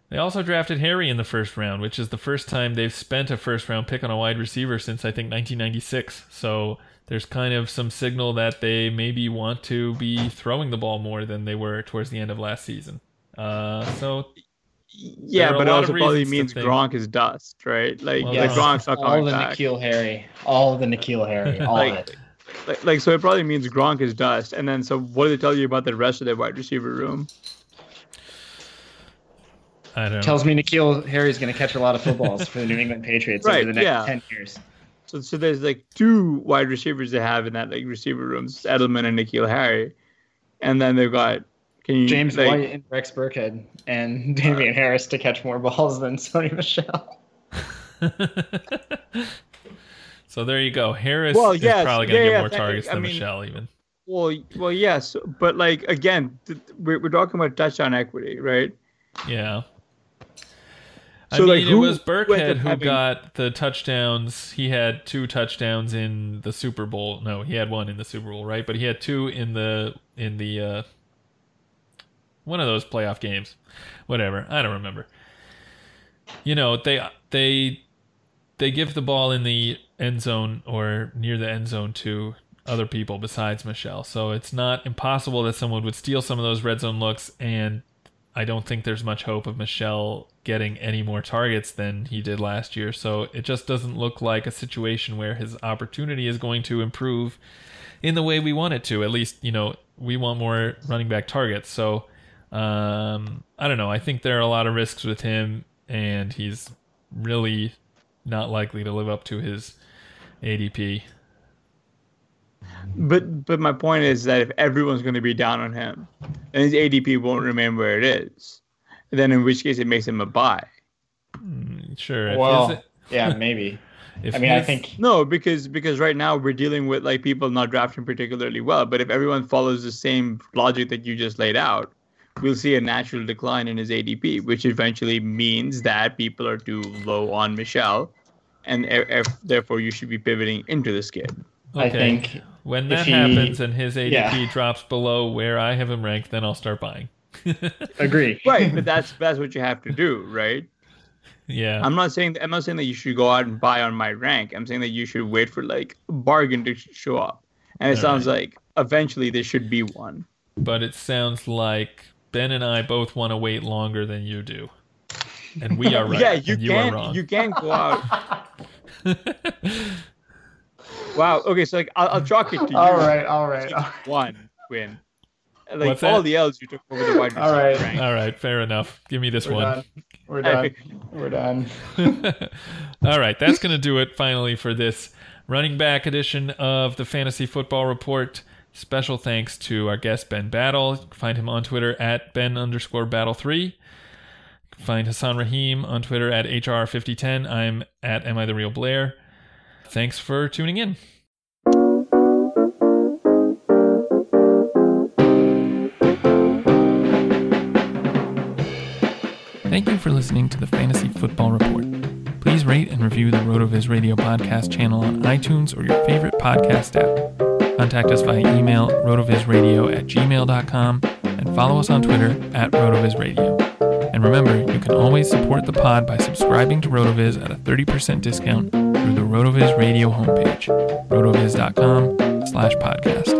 Speaker 1: They also drafted Harry in the first round, which is the first time they've spent a first round pick on a wide receiver since I think 1996. So there's kind of some signal that they maybe want to be throwing the ball more than they were towards the end of last season. Uh, so
Speaker 2: Yeah,
Speaker 1: There are a
Speaker 2: but it also probably means
Speaker 1: think-
Speaker 2: Gronk is dust, right? Like,
Speaker 1: Well,
Speaker 2: like
Speaker 1: yeah.
Speaker 2: Gronk's not
Speaker 3: all the
Speaker 2: back.
Speaker 3: N'Keal Harry, all the N'Keal Harry, *laughs* all
Speaker 2: Like-
Speaker 3: of it.
Speaker 2: Like, like, so it probably means Gronk is dust. And then, so what do they tell you about the rest of their wide receiver room?
Speaker 1: I don't know.
Speaker 3: Tells me N'Keal Harry is going to catch a lot of footballs for the New England Patriots
Speaker 2: Right,
Speaker 3: over the next
Speaker 2: yeah.
Speaker 3: ten years.
Speaker 2: So so there's like two wide receivers they have in that like receiver rooms, Edelman and N'Keal Harry, and then they've got can you
Speaker 3: James
Speaker 2: like,
Speaker 3: White and Rex Burkhead and *laughs* Damien Harris to catch more balls than Sony Michel. *laughs*
Speaker 1: so there you go. Harris
Speaker 2: Well,
Speaker 1: is probably going to
Speaker 2: yeah,
Speaker 1: get
Speaker 2: yeah,
Speaker 1: more targets
Speaker 2: I
Speaker 1: than
Speaker 2: mean-
Speaker 1: Michel, even.
Speaker 2: Well, well, yes, but like again, th- we're we're talking about touchdown equity, right?
Speaker 1: Yeah. I
Speaker 2: So,
Speaker 1: mean,
Speaker 2: like,
Speaker 1: it
Speaker 2: who-
Speaker 1: was Burkhead who
Speaker 2: having-
Speaker 1: got the touchdowns. He had two touchdowns in the Super Bowl. No, he had one in the Super Bowl, right? But he had two in the in the uh, one of those playoff games. Whatever, I don't remember. You know, they they they give the ball in the end zone or near the end zone to other people besides Michel. So it's not impossible that someone would steal some of those red zone looks and I don't think there's much hope of Michel getting any more targets than he did last year. So it just doesn't look like a situation where his opportunity is going to improve in the way we want it to. At least, you know, we want more running back targets. So um, I don't know. I think there are a lot of risks with him, and he's really not likely to live up to his ADP.
Speaker 2: But but my point is that if everyone's going to be down on him, and his ADP won't remain where it is, then in which case it makes him a buy.
Speaker 1: Sure.
Speaker 3: Well,
Speaker 1: his- *laughs*
Speaker 3: yeah, maybe. *laughs*
Speaker 1: if
Speaker 3: I mean, I think
Speaker 2: No, because because right now we're dealing with like people not drafting particularly well. But if everyone follows the same logic that you just laid out, we'll see a natural decline in his ADP, which eventually means that people are too low on Michel, and e- e- therefore you should be pivoting into this kid.
Speaker 3: I
Speaker 1: Okay.
Speaker 3: think
Speaker 1: When that
Speaker 3: he-
Speaker 1: happens and his ADP
Speaker 3: yeah.
Speaker 1: drops below where I have him ranked, then I'll start buying. *laughs*
Speaker 3: agree.
Speaker 2: Right, but that's that's what you have to do, right?
Speaker 1: Yeah.
Speaker 2: I'm not saying I'm not saying that you should go out and buy on my rank. I'm saying that you should wait for like a bargain to show up. And it
Speaker 1: All
Speaker 2: sounds like eventually there should be one.
Speaker 1: but it sounds like Ben and I both want to wait longer than you do. And we are *laughs* right.
Speaker 2: yeah, you
Speaker 1: and you are
Speaker 2: can
Speaker 1: wrong.
Speaker 2: you can go out. *laughs* wow. Okay, so like I'll, I'll chalk it to you.
Speaker 3: All right, all right.
Speaker 2: One win. *laughs* Like
Speaker 1: What's
Speaker 2: all
Speaker 1: that?
Speaker 2: the L's you took over the wide receiver
Speaker 3: All right.
Speaker 2: rank.
Speaker 1: All right, fair enough. Give me this
Speaker 3: We're
Speaker 1: one.
Speaker 3: done. We're done. We're done.
Speaker 1: All right, that's going to do it finally for this running back edition of the Fantasy Football Report. Special thanks to our guest Ben Battle. Find him on Twitter at Ben underscore Battle three. Find Hassan Rahim on Twitter at HR5010. I'm at Am I the Real Blair. Thanks for tuning in. Thank you for listening to the Fantasy Football Report. Please rate and review the RotoViz Radio podcast channel on iTunes or your favorite podcast app. Contact us via email rotovizradio at gmail.com and follow us on Twitter at rotovizradio. And remember, you can always support the pod by subscribing to RotoViz at a 30% discount through the RotoViz Radio homepage, rotoviz.com slash podcast.